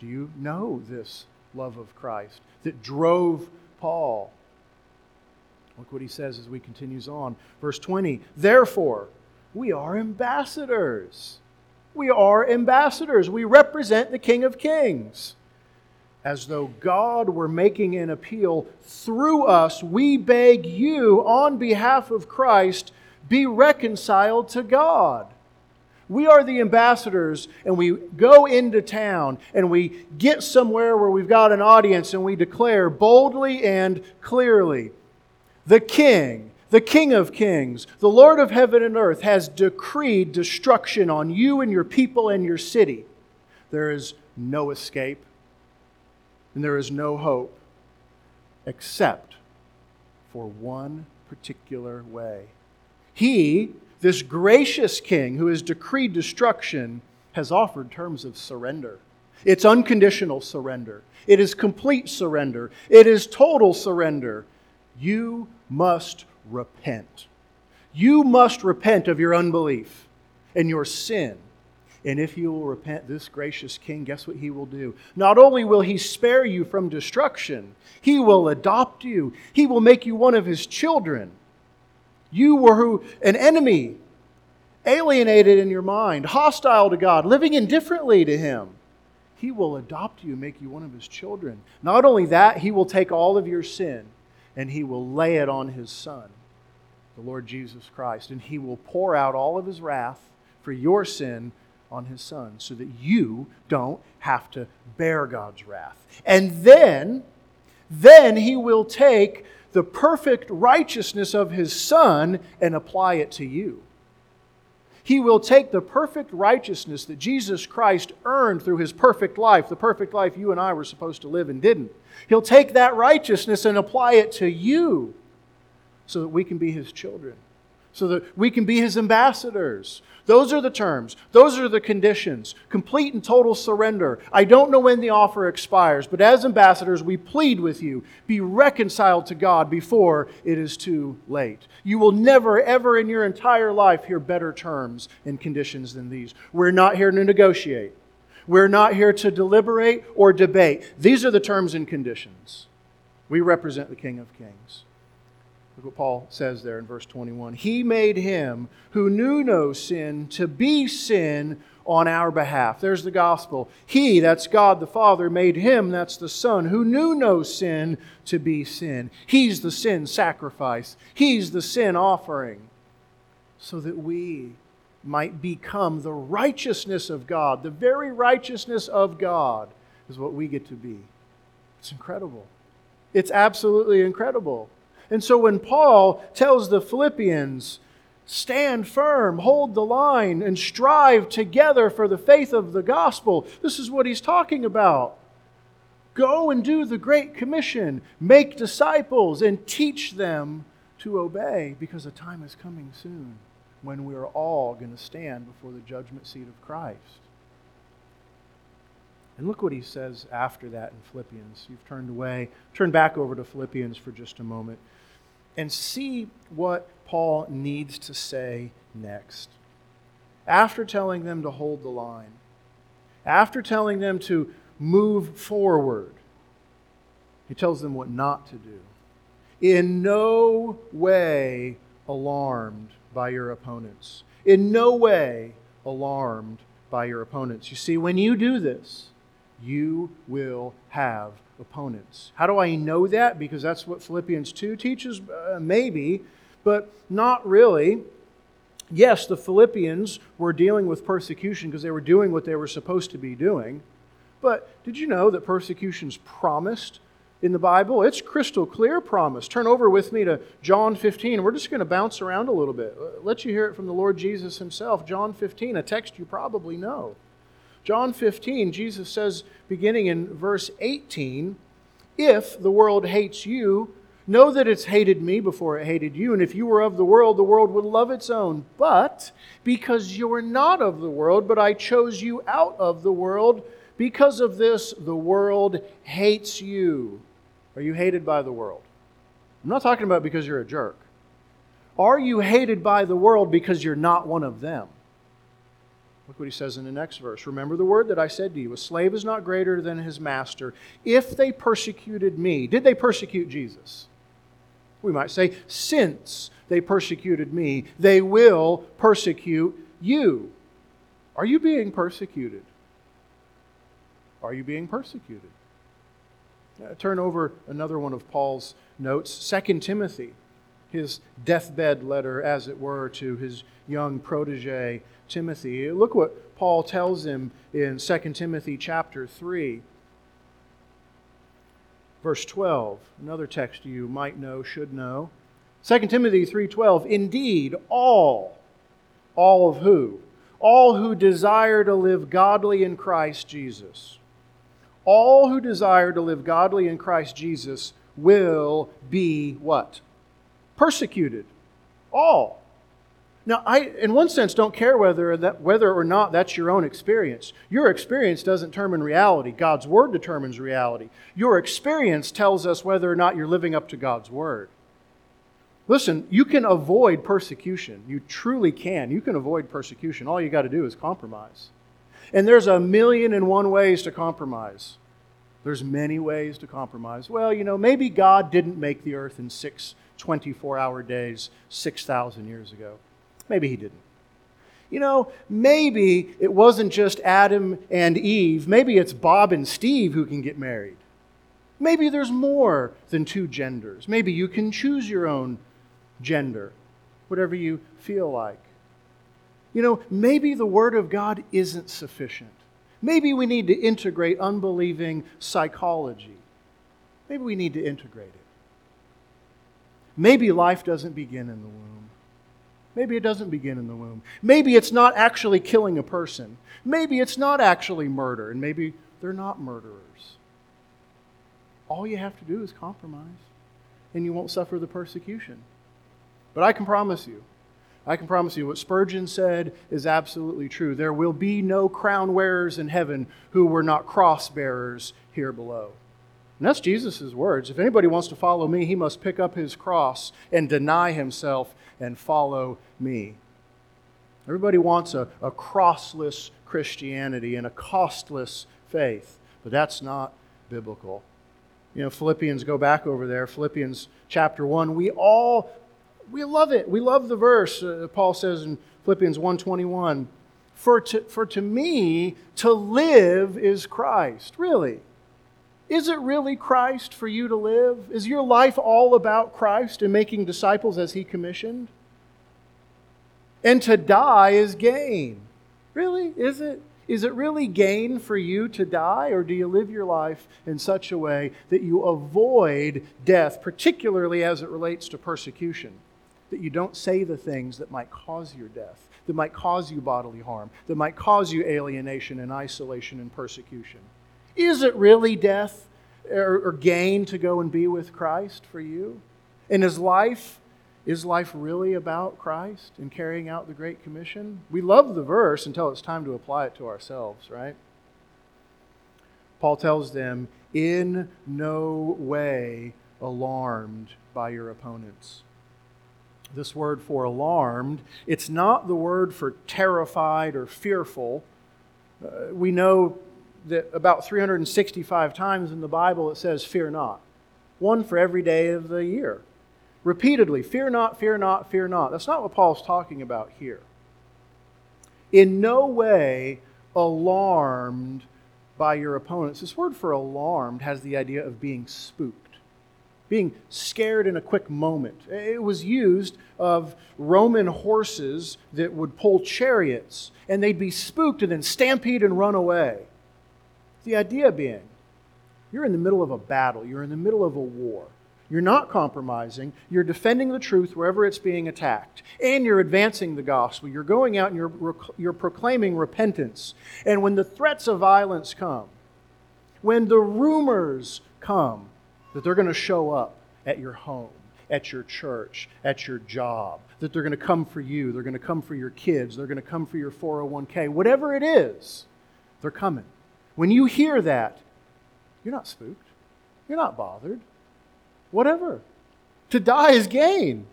Do you know this love of Christ that drove Paul? Look what he says as we continues on. Verse 20, therefore, we are ambassadors. We are ambassadors. We represent the King of Kings. As though God were making an appeal through us, we beg you, on behalf of Christ, be reconciled to God. We are the ambassadors, and we go into town and we get somewhere where we've got an audience and we declare boldly and clearly the King, the King of Kings, the Lord of heaven and earth, has decreed destruction on you and your people and your city. There is no escape, and there is no hope except for one particular way. He this gracious king who has decreed destruction has offered terms of surrender. It's unconditional surrender. It is complete surrender. It is total surrender. You must repent. You must repent of your unbelief and your sin. And if you will repent, this gracious king, guess what he will do? Not only will he spare you from destruction, he will adopt you, he will make you one of his children. You were who, an enemy, alienated in your mind, hostile to God, living indifferently to Him. He will adopt you, make you one of His children. Not only that, He will take all of your sin and He will lay it on His Son, the Lord Jesus Christ, and He will pour out all of His wrath for your sin on His Son so that you don't have to bear God's wrath. And then, then He will take the perfect righteousness of his Son and apply it to you. He will take the perfect righteousness that Jesus Christ earned through his perfect life, the perfect life you and I were supposed to live and didn't. He'll take that righteousness and apply it to you so that we can be his children so that we can be his ambassadors. Those are the terms. Those are the conditions. Complete and total surrender. I don't know when the offer expires, but as ambassadors, we plead with you be reconciled to God before it is too late. You will never, ever in your entire life hear better terms and conditions than these. We're not here to negotiate, we're not here to deliberate or debate. These are the terms and conditions. We represent the King of Kings. Look what Paul says there in verse 21. He made him who knew no sin to be sin on our behalf. There's the gospel. He, that's God the Father, made him, that's the Son, who knew no sin to be sin. He's the sin sacrifice, He's the sin offering, so that we might become the righteousness of God. The very righteousness of God is what we get to be. It's incredible. It's absolutely incredible. And so when Paul tells the Philippians, stand firm, hold the line, and strive together for the faith of the gospel, this is what he's talking about. Go and do the Great Commission, make disciples, and teach them to obey, because a time is coming soon when we are all going to stand before the judgment seat of Christ. And look what he says after that in Philippians. You've turned away. Turn back over to Philippians for just a moment. And see what Paul needs to say next. After telling them to hold the line, after telling them to move forward, he tells them what not to do. In no way alarmed by your opponents. In no way alarmed by your opponents. You see, when you do this, you will have opponents. How do I know that? Because that's what Philippians 2 teaches? Uh, maybe, but not really. Yes, the Philippians were dealing with persecution because they were doing what they were supposed to be doing. But did you know that persecution's promised in the Bible? It's crystal clear promise. Turn over with me to John 15. We're just going to bounce around a little bit. Let you hear it from the Lord Jesus himself. John 15, a text you probably know. John 15, Jesus says, beginning in verse 18, If the world hates you, know that it's hated me before it hated you. And if you were of the world, the world would love its own. But because you are not of the world, but I chose you out of the world, because of this, the world hates you. Are you hated by the world? I'm not talking about because you're a jerk. Are you hated by the world because you're not one of them? Look what he says in the next verse. Remember the word that I said to you a slave is not greater than his master. If they persecuted me, did they persecute Jesus? We might say, since they persecuted me, they will persecute you. Are you being persecuted? Are you being persecuted? Uh, turn over another one of Paul's notes, Second Timothy, his deathbed letter, as it were, to his young protege Timothy. Look what Paul tells him in 2 Timothy chapter 3. Verse 12, another text you might know, should know. 2 Timothy 3:12, indeed all all of who? All who desire to live godly in Christ Jesus. All who desire to live godly in Christ Jesus will be what? Persecuted. All. Now, I, in one sense, don't care whether, that, whether or not that's your own experience. Your experience doesn't determine reality. God's Word determines reality. Your experience tells us whether or not you're living up to God's Word. Listen, you can avoid persecution. You truly can. You can avoid persecution. All you got to do is compromise. And there's a million and one ways to compromise. There's many ways to compromise. Well, you know, maybe God didn't make the earth in six 24 hour days 6,000 years ago. Maybe he didn't. You know, maybe it wasn't just Adam and Eve. Maybe it's Bob and Steve who can get married. Maybe there's more than two genders. Maybe you can choose your own gender, whatever you feel like. You know, maybe the Word of God isn't sufficient. Maybe we need to integrate unbelieving psychology. Maybe we need to integrate it. Maybe life doesn't begin in the womb. Maybe it doesn't begin in the womb. Maybe it's not actually killing a person. Maybe it's not actually murder, and maybe they're not murderers. All you have to do is compromise, and you won't suffer the persecution. But I can promise you, I can promise you what Spurgeon said is absolutely true. There will be no crown wearers in heaven who were not cross bearers here below. And that's Jesus' words. If anybody wants to follow me, he must pick up his cross and deny himself and follow me. Everybody wants a, a crossless Christianity and a costless faith, but that's not biblical. You know, Philippians, go back over there, Philippians chapter 1. We all, we love it. We love the verse. Uh, Paul says in Philippians 1.21, for to, for to me, to live is Christ. Really? Is it really Christ for you to live? Is your life all about Christ and making disciples as He commissioned? And to die is gain. Really? Is it? Is it really gain for you to die, or do you live your life in such a way that you avoid death, particularly as it relates to persecution? That you don't say the things that might cause your death, that might cause you bodily harm, that might cause you alienation and isolation and persecution. Is it really death or, or gain to go and be with Christ for you? And is life is life really about Christ and carrying out the Great Commission? We love the verse until it's time to apply it to ourselves, right? Paul tells them, in no way alarmed by your opponents. This word for alarmed, it's not the word for terrified or fearful. Uh, we know that about 365 times in the Bible it says, Fear not. One for every day of the year. Repeatedly, fear not, fear not, fear not. That's not what Paul's talking about here. In no way alarmed by your opponents. This word for alarmed has the idea of being spooked, being scared in a quick moment. It was used of Roman horses that would pull chariots, and they'd be spooked and then stampede and run away. The idea being, you're in the middle of a battle, you're in the middle of a war. You're not compromising. You're defending the truth wherever it's being attacked. And you're advancing the gospel. You're going out and you're, you're proclaiming repentance. And when the threats of violence come, when the rumors come that they're going to show up at your home, at your church, at your job, that they're going to come for you, they're going to come for your kids, they're going to come for your 401k, whatever it is, they're coming. When you hear that, you're not spooked. You're not bothered whatever. To die is gain.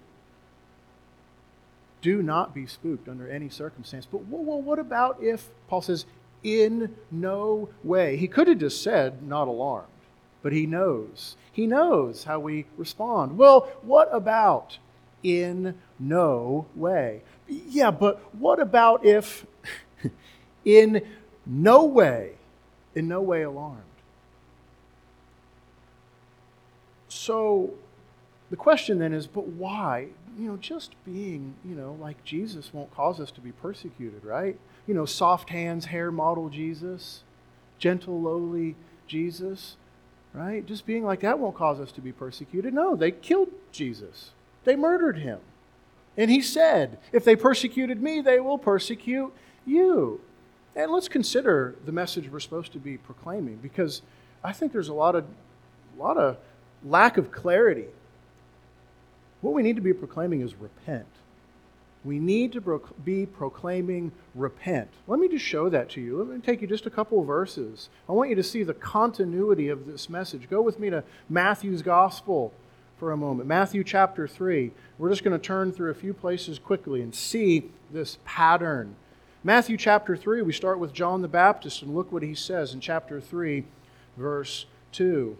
Do not be spooked under any circumstance. But well, what about if, Paul says, in no way? He could have just said, not alarmed, but he knows. He knows how we respond. Well, what about in no way? Yeah, but what about if [laughs] in no way, in no way alarmed? So the question then is, but why? You know, just being, you know, like Jesus won't cause us to be persecuted, right? You know, soft hands, hair model Jesus, gentle, lowly Jesus, right? Just being like that won't cause us to be persecuted. No, they killed Jesus, they murdered him. And he said, if they persecuted me, they will persecute you. And let's consider the message we're supposed to be proclaiming because I think there's a lot of, a lot of lack of clarity. What we need to be proclaiming is repent. We need to be proclaiming repent. Let me just show that to you. Let me take you just a couple verses. I want you to see the continuity of this message. Go with me to Matthew's Gospel for a moment. Matthew chapter 3. We're just going to turn through a few places quickly and see this pattern. Matthew chapter 3, we start with John the Baptist, and look what he says in chapter 3, verse 2.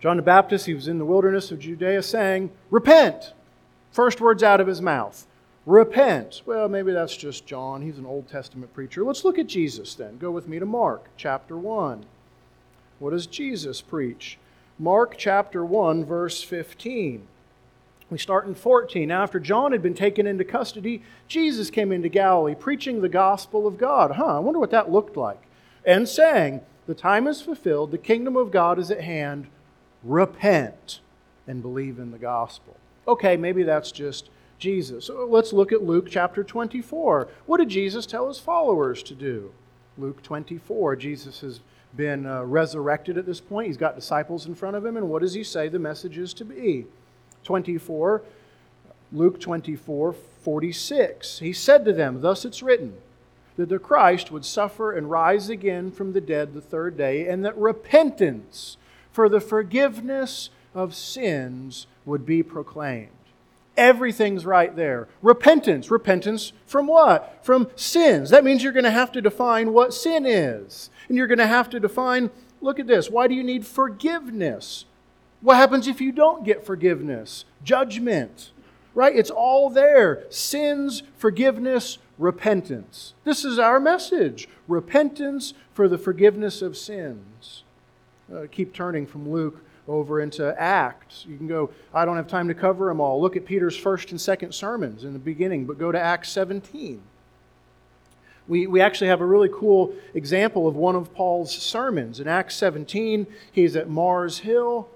John the Baptist, he was in the wilderness of Judea saying, Repent! First words out of his mouth. Repent. Well, maybe that's just John. He's an Old Testament preacher. Let's look at Jesus then. Go with me to Mark chapter 1. What does Jesus preach? Mark chapter 1, verse 15. We start in 14. After John had been taken into custody, Jesus came into Galilee preaching the gospel of God. Huh, I wonder what that looked like. And saying, The time is fulfilled, the kingdom of God is at hand repent and believe in the gospel. Okay, maybe that's just Jesus. So let's look at Luke chapter 24. What did Jesus tell his followers to do? Luke 24. Jesus has been uh, resurrected at this point. He's got disciples in front of him, and what does he say the message is to be? 24, Luke 24, 46. He said to them, Thus it's written, that the Christ would suffer and rise again from the dead the third day, and that repentance for the forgiveness of sins would be proclaimed. Everything's right there. Repentance. Repentance from what? From sins. That means you're going to have to define what sin is. And you're going to have to define look at this. Why do you need forgiveness? What happens if you don't get forgiveness? Judgment. Right? It's all there. Sins, forgiveness, repentance. This is our message repentance for the forgiveness of sins uh, keep turning from Luke over into Acts. You can go, I don't have time to cover them all. Look at Peter's first and second sermons in the beginning, but go to Acts 17. We, we actually have a really cool example of one of Paul's sermons. In Acts 17, he's at Mars Hill,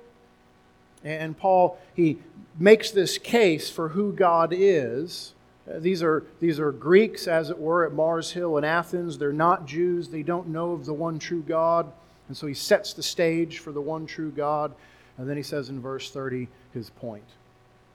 and Paul, he makes this case for who God is. These, are, these are Greeks, as it were, at Mars Hill in Athens. They're not Jews. They don't know of the one true God. And so he sets the stage for the one true God. And then he says in verse 30 his point.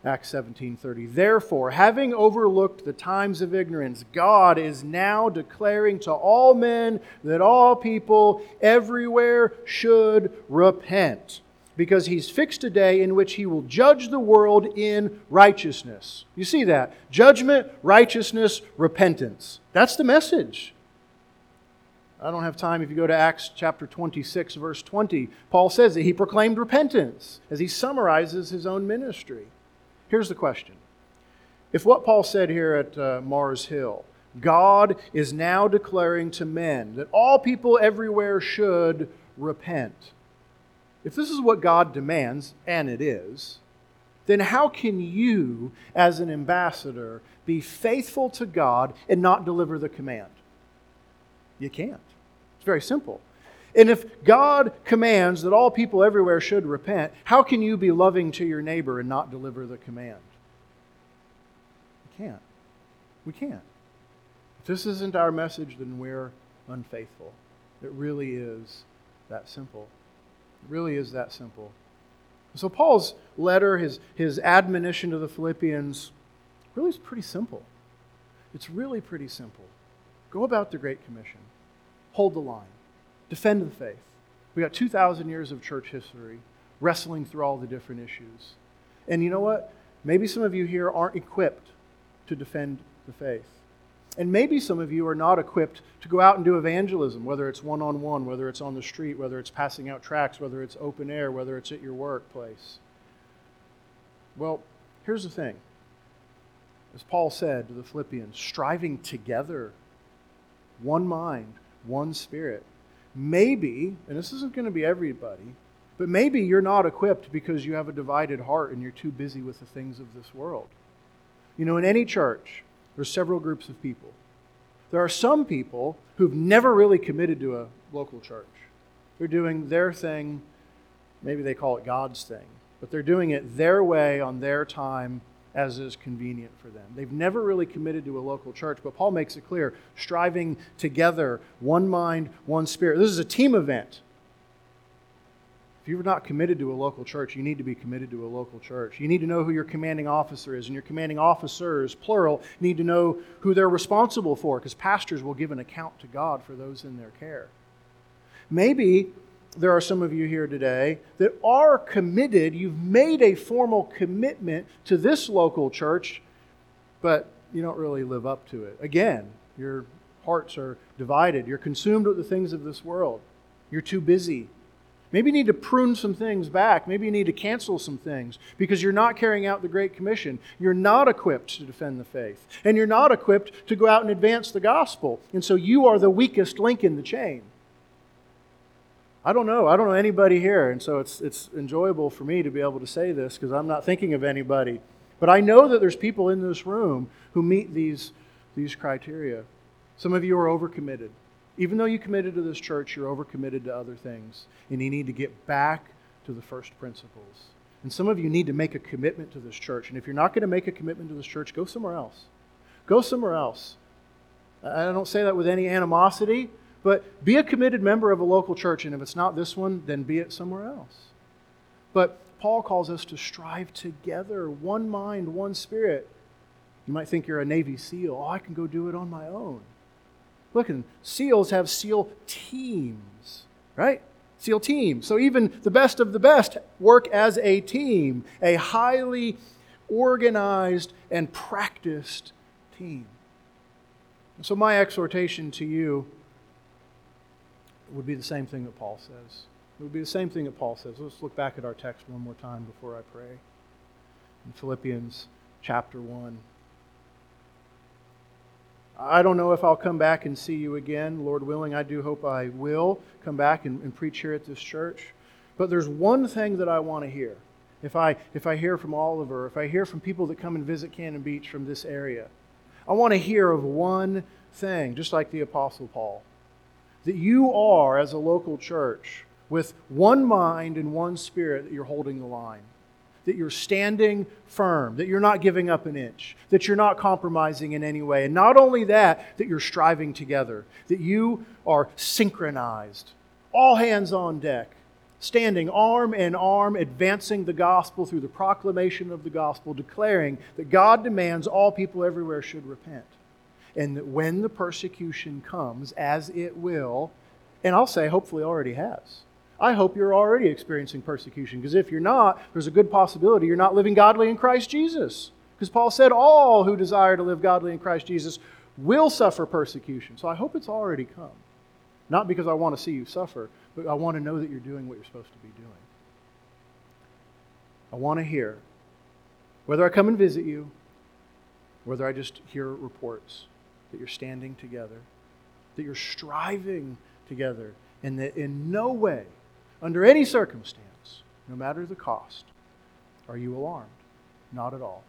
Acts 17:30 Therefore having overlooked the times of ignorance God is now declaring to all men that all people everywhere should repent because he's fixed a day in which he will judge the world in righteousness. You see that? Judgment, righteousness, repentance. That's the message. I don't have time. If you go to Acts chapter 26, verse 20, Paul says that he proclaimed repentance as he summarizes his own ministry. Here's the question If what Paul said here at uh, Mars Hill, God is now declaring to men that all people everywhere should repent. If this is what God demands, and it is, then how can you, as an ambassador, be faithful to God and not deliver the command? You can't. It's very simple. And if God commands that all people everywhere should repent, how can you be loving to your neighbor and not deliver the command? We can't. We can't. If this isn't our message, then we're unfaithful. It really is that simple. It really is that simple. So, Paul's letter, his, his admonition to the Philippians, really is pretty simple. It's really pretty simple. Go about the Great Commission, hold the line, defend the faith. We got 2,000 years of church history wrestling through all the different issues. And you know what? Maybe some of you here aren't equipped to defend the faith. And maybe some of you are not equipped to go out and do evangelism, whether it's one on one, whether it's on the street, whether it's passing out tracts, whether it's open air, whether it's at your workplace. Well, here's the thing. As Paul said to the Philippians, striving together, one mind, one spirit. Maybe, and this isn't going to be everybody, but maybe you're not equipped because you have a divided heart and you're too busy with the things of this world. You know, in any church, there's several groups of people. There are some people who've never really committed to a local church. They're doing their thing, maybe they call it God's thing, but they're doing it their way on their time as is convenient for them. They've never really committed to a local church, but Paul makes it clear striving together, one mind, one spirit. This is a team event. If you're not committed to a local church, you need to be committed to a local church. You need to know who your commanding officer is, and your commanding officers, plural, need to know who they're responsible for, because pastors will give an account to God for those in their care. Maybe there are some of you here today that are committed. You've made a formal commitment to this local church, but you don't really live up to it. Again, your hearts are divided. You're consumed with the things of this world. You're too busy. Maybe you need to prune some things back. Maybe you need to cancel some things because you're not carrying out the Great Commission. You're not equipped to defend the faith. And you're not equipped to go out and advance the gospel. And so you are the weakest link in the chain. I don't know. I don't know anybody here. And so it's, it's enjoyable for me to be able to say this because I'm not thinking of anybody. But I know that there's people in this room who meet these, these criteria. Some of you are overcommitted. Even though you committed to this church, you're overcommitted to other things. And you need to get back to the first principles. And some of you need to make a commitment to this church. And if you're not going to make a commitment to this church, go somewhere else. Go somewhere else. I don't say that with any animosity, but be a committed member of a local church. And if it's not this one, then be it somewhere else. But Paul calls us to strive together, one mind, one spirit. You might think you're a Navy SEAL. Oh, I can go do it on my own. Look, and SEALs have SEAL teams, right? SEAL teams. So even the best of the best work as a team, a highly organized and practiced team. So my exhortation to you would be the same thing that Paul says. It would be the same thing that Paul says. Let's look back at our text one more time before I pray. In Philippians chapter 1. I don't know if I'll come back and see you again. Lord willing, I do hope I will come back and, and preach here at this church. But there's one thing that I want to hear. If I, if I hear from Oliver, if I hear from people that come and visit Cannon Beach from this area, I want to hear of one thing, just like the Apostle Paul, that you are, as a local church, with one mind and one spirit, that you're holding the line that you're standing firm, that you're not giving up an inch, that you're not compromising in any way. And not only that, that you're striving together, that you are synchronized, all hands on deck, standing arm in arm, advancing the gospel through the proclamation of the gospel, declaring that God demands all people everywhere should repent. And that when the persecution comes, as it will, and I'll say hopefully already has, I hope you're already experiencing persecution, because if you're not, there's a good possibility you're not living godly in Christ Jesus. Because Paul said, All who desire to live godly in Christ Jesus will suffer persecution. So I hope it's already come. Not because I want to see you suffer, but I want to know that you're doing what you're supposed to be doing. I want to hear, whether I come and visit you, whether I just hear reports, that you're standing together, that you're striving together, and that in no way, under any circumstance, no matter the cost, are you alarmed. Not at all,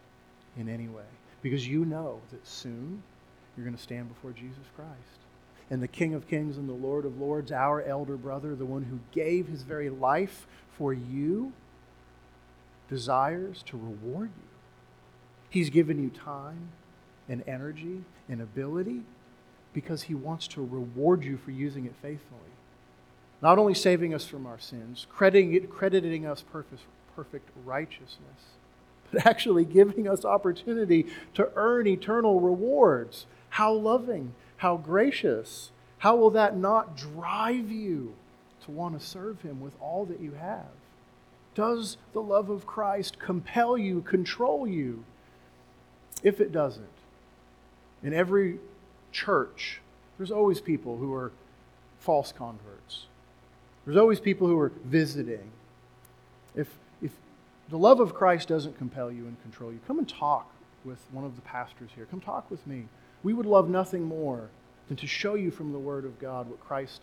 in any way. Because you know that soon you're going to stand before Jesus Christ. And the King of Kings and the Lord of Lords, our elder brother, the one who gave his very life for you, desires to reward you. He's given you time and energy and ability because he wants to reward you for using it faithfully. Not only saving us from our sins, crediting, crediting us perfect, perfect righteousness, but [laughs] actually giving us opportunity to earn eternal rewards. How loving, how gracious. How will that not drive you to want to serve him with all that you have? Does the love of Christ compel you, control you? If it doesn't, in every church, there's always people who are false converts. There's always people who are visiting. If, if the love of Christ doesn't compel you and control you, come and talk with one of the pastors here. Come talk with me. We would love nothing more than to show you from the Word of God what Christ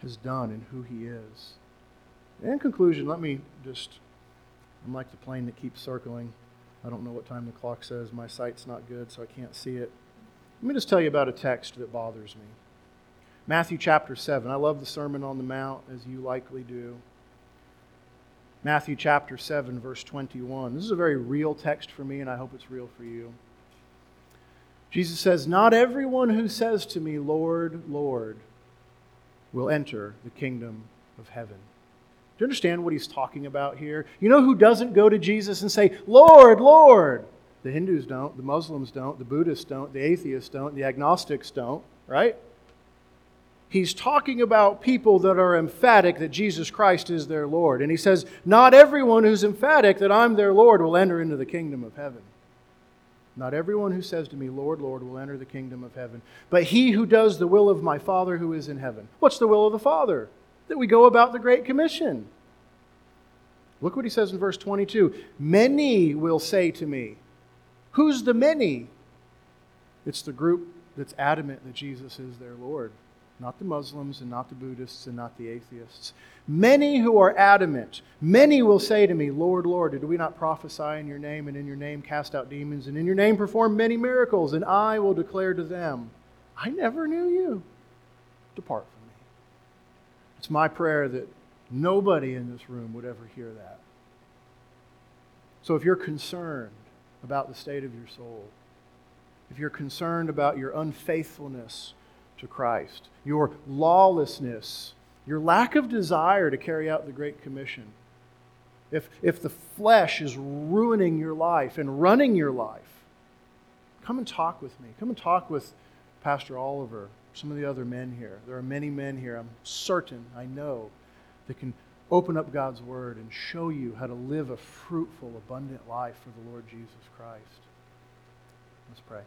has done and who He is. in conclusion, let me just, I'm like the plane that keeps circling. I don't know what time the clock says. My sight's not good, so I can't see it. Let me just tell you about a text that bothers me. Matthew chapter 7. I love the Sermon on the Mount, as you likely do. Matthew chapter 7, verse 21. This is a very real text for me, and I hope it's real for you. Jesus says, Not everyone who says to me, Lord, Lord, will enter the kingdom of heaven. Do you understand what he's talking about here? You know who doesn't go to Jesus and say, Lord, Lord? The Hindus don't, the Muslims don't, the Buddhists don't, the atheists don't, the agnostics don't, right? He's talking about people that are emphatic that Jesus Christ is their Lord. And he says, Not everyone who's emphatic that I'm their Lord will enter into the kingdom of heaven. Not everyone who says to me, Lord, Lord, will enter the kingdom of heaven, but he who does the will of my Father who is in heaven. What's the will of the Father? That we go about the Great Commission. Look what he says in verse 22 Many will say to me, Who's the many? It's the group that's adamant that Jesus is their Lord not the Muslims and not the Buddhists and not the atheists. Many who are adamant, many will say to me, Lord, Lord, did we not prophesy in your name and in your name cast out demons and in your name perform many miracles? And I will declare to them, I never knew you. Depart from me. It's my prayer that nobody in this room would ever hear that. So if you're concerned about the state of your soul, if you're concerned about your unfaithfulness to Christ, your lawlessness, your lack of desire to carry out the Great Commission, if, if the flesh is ruining your life and running your life, come and talk with me. Come and talk with Pastor Oliver, some of the other men here. There are many men here, I'm certain, I know, that can open up God's Word and show you how to live a fruitful, abundant life for the Lord Jesus Christ. Let's pray.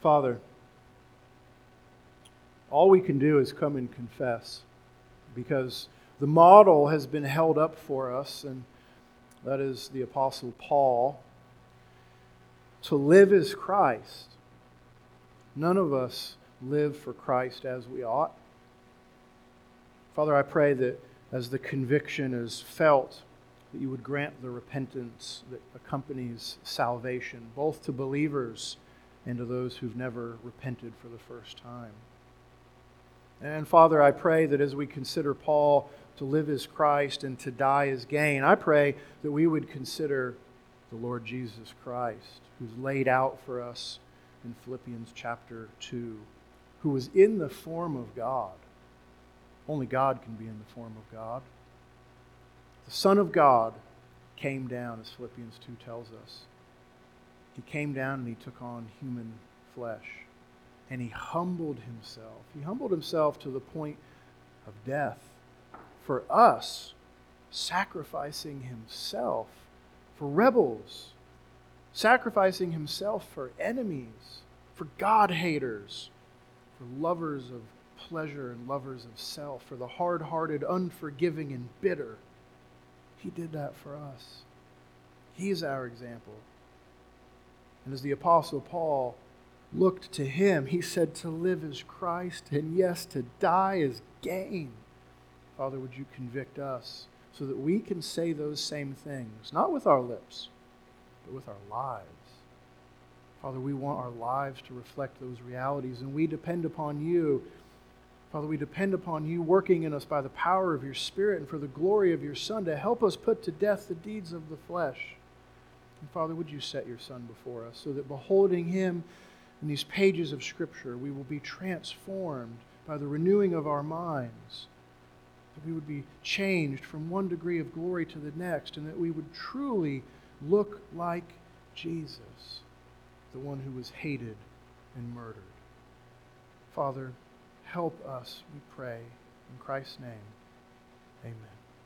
Father, all we can do is come and confess because the model has been held up for us, and that is the Apostle Paul. To live as Christ. None of us live for Christ as we ought. Father, I pray that as the conviction is felt, that you would grant the repentance that accompanies salvation, both to believers and to those who've never repented for the first time. And Father, I pray that as we consider Paul to live as Christ and to die as gain, I pray that we would consider the Lord Jesus Christ, who's laid out for us in Philippians chapter 2, who was in the form of God. Only God can be in the form of God. The Son of God came down, as Philippians 2 tells us. He came down and he took on human flesh. and he humbled himself. He humbled himself to the point of death for us, sacrificing himself for rebels, sacrificing himself for enemies, for God haters, for lovers of pleasure and lovers of self, for the hard hearted, unforgiving, and bitter. He did that for us. He is our example. And as the Apostle Paul looked to him, he said, To live is Christ, and yes, to die is gain. Father, would you convict us so that we can say those same things, not with our lips, but with our lives? Father, we want our lives to reflect those realities, and we depend upon you. Father, we depend upon you working in us by the power of your Spirit and for the glory of your Son to help us put to death the deeds of the flesh. And Father, would you set your Son before us so that beholding him in these pages of Scripture, we will be transformed by the renewing of our minds, that we would be changed from one degree of glory to the next, and that we would truly look like Jesus the one who was hated and murdered. Father, help us, we pray. In Christ's name, amen.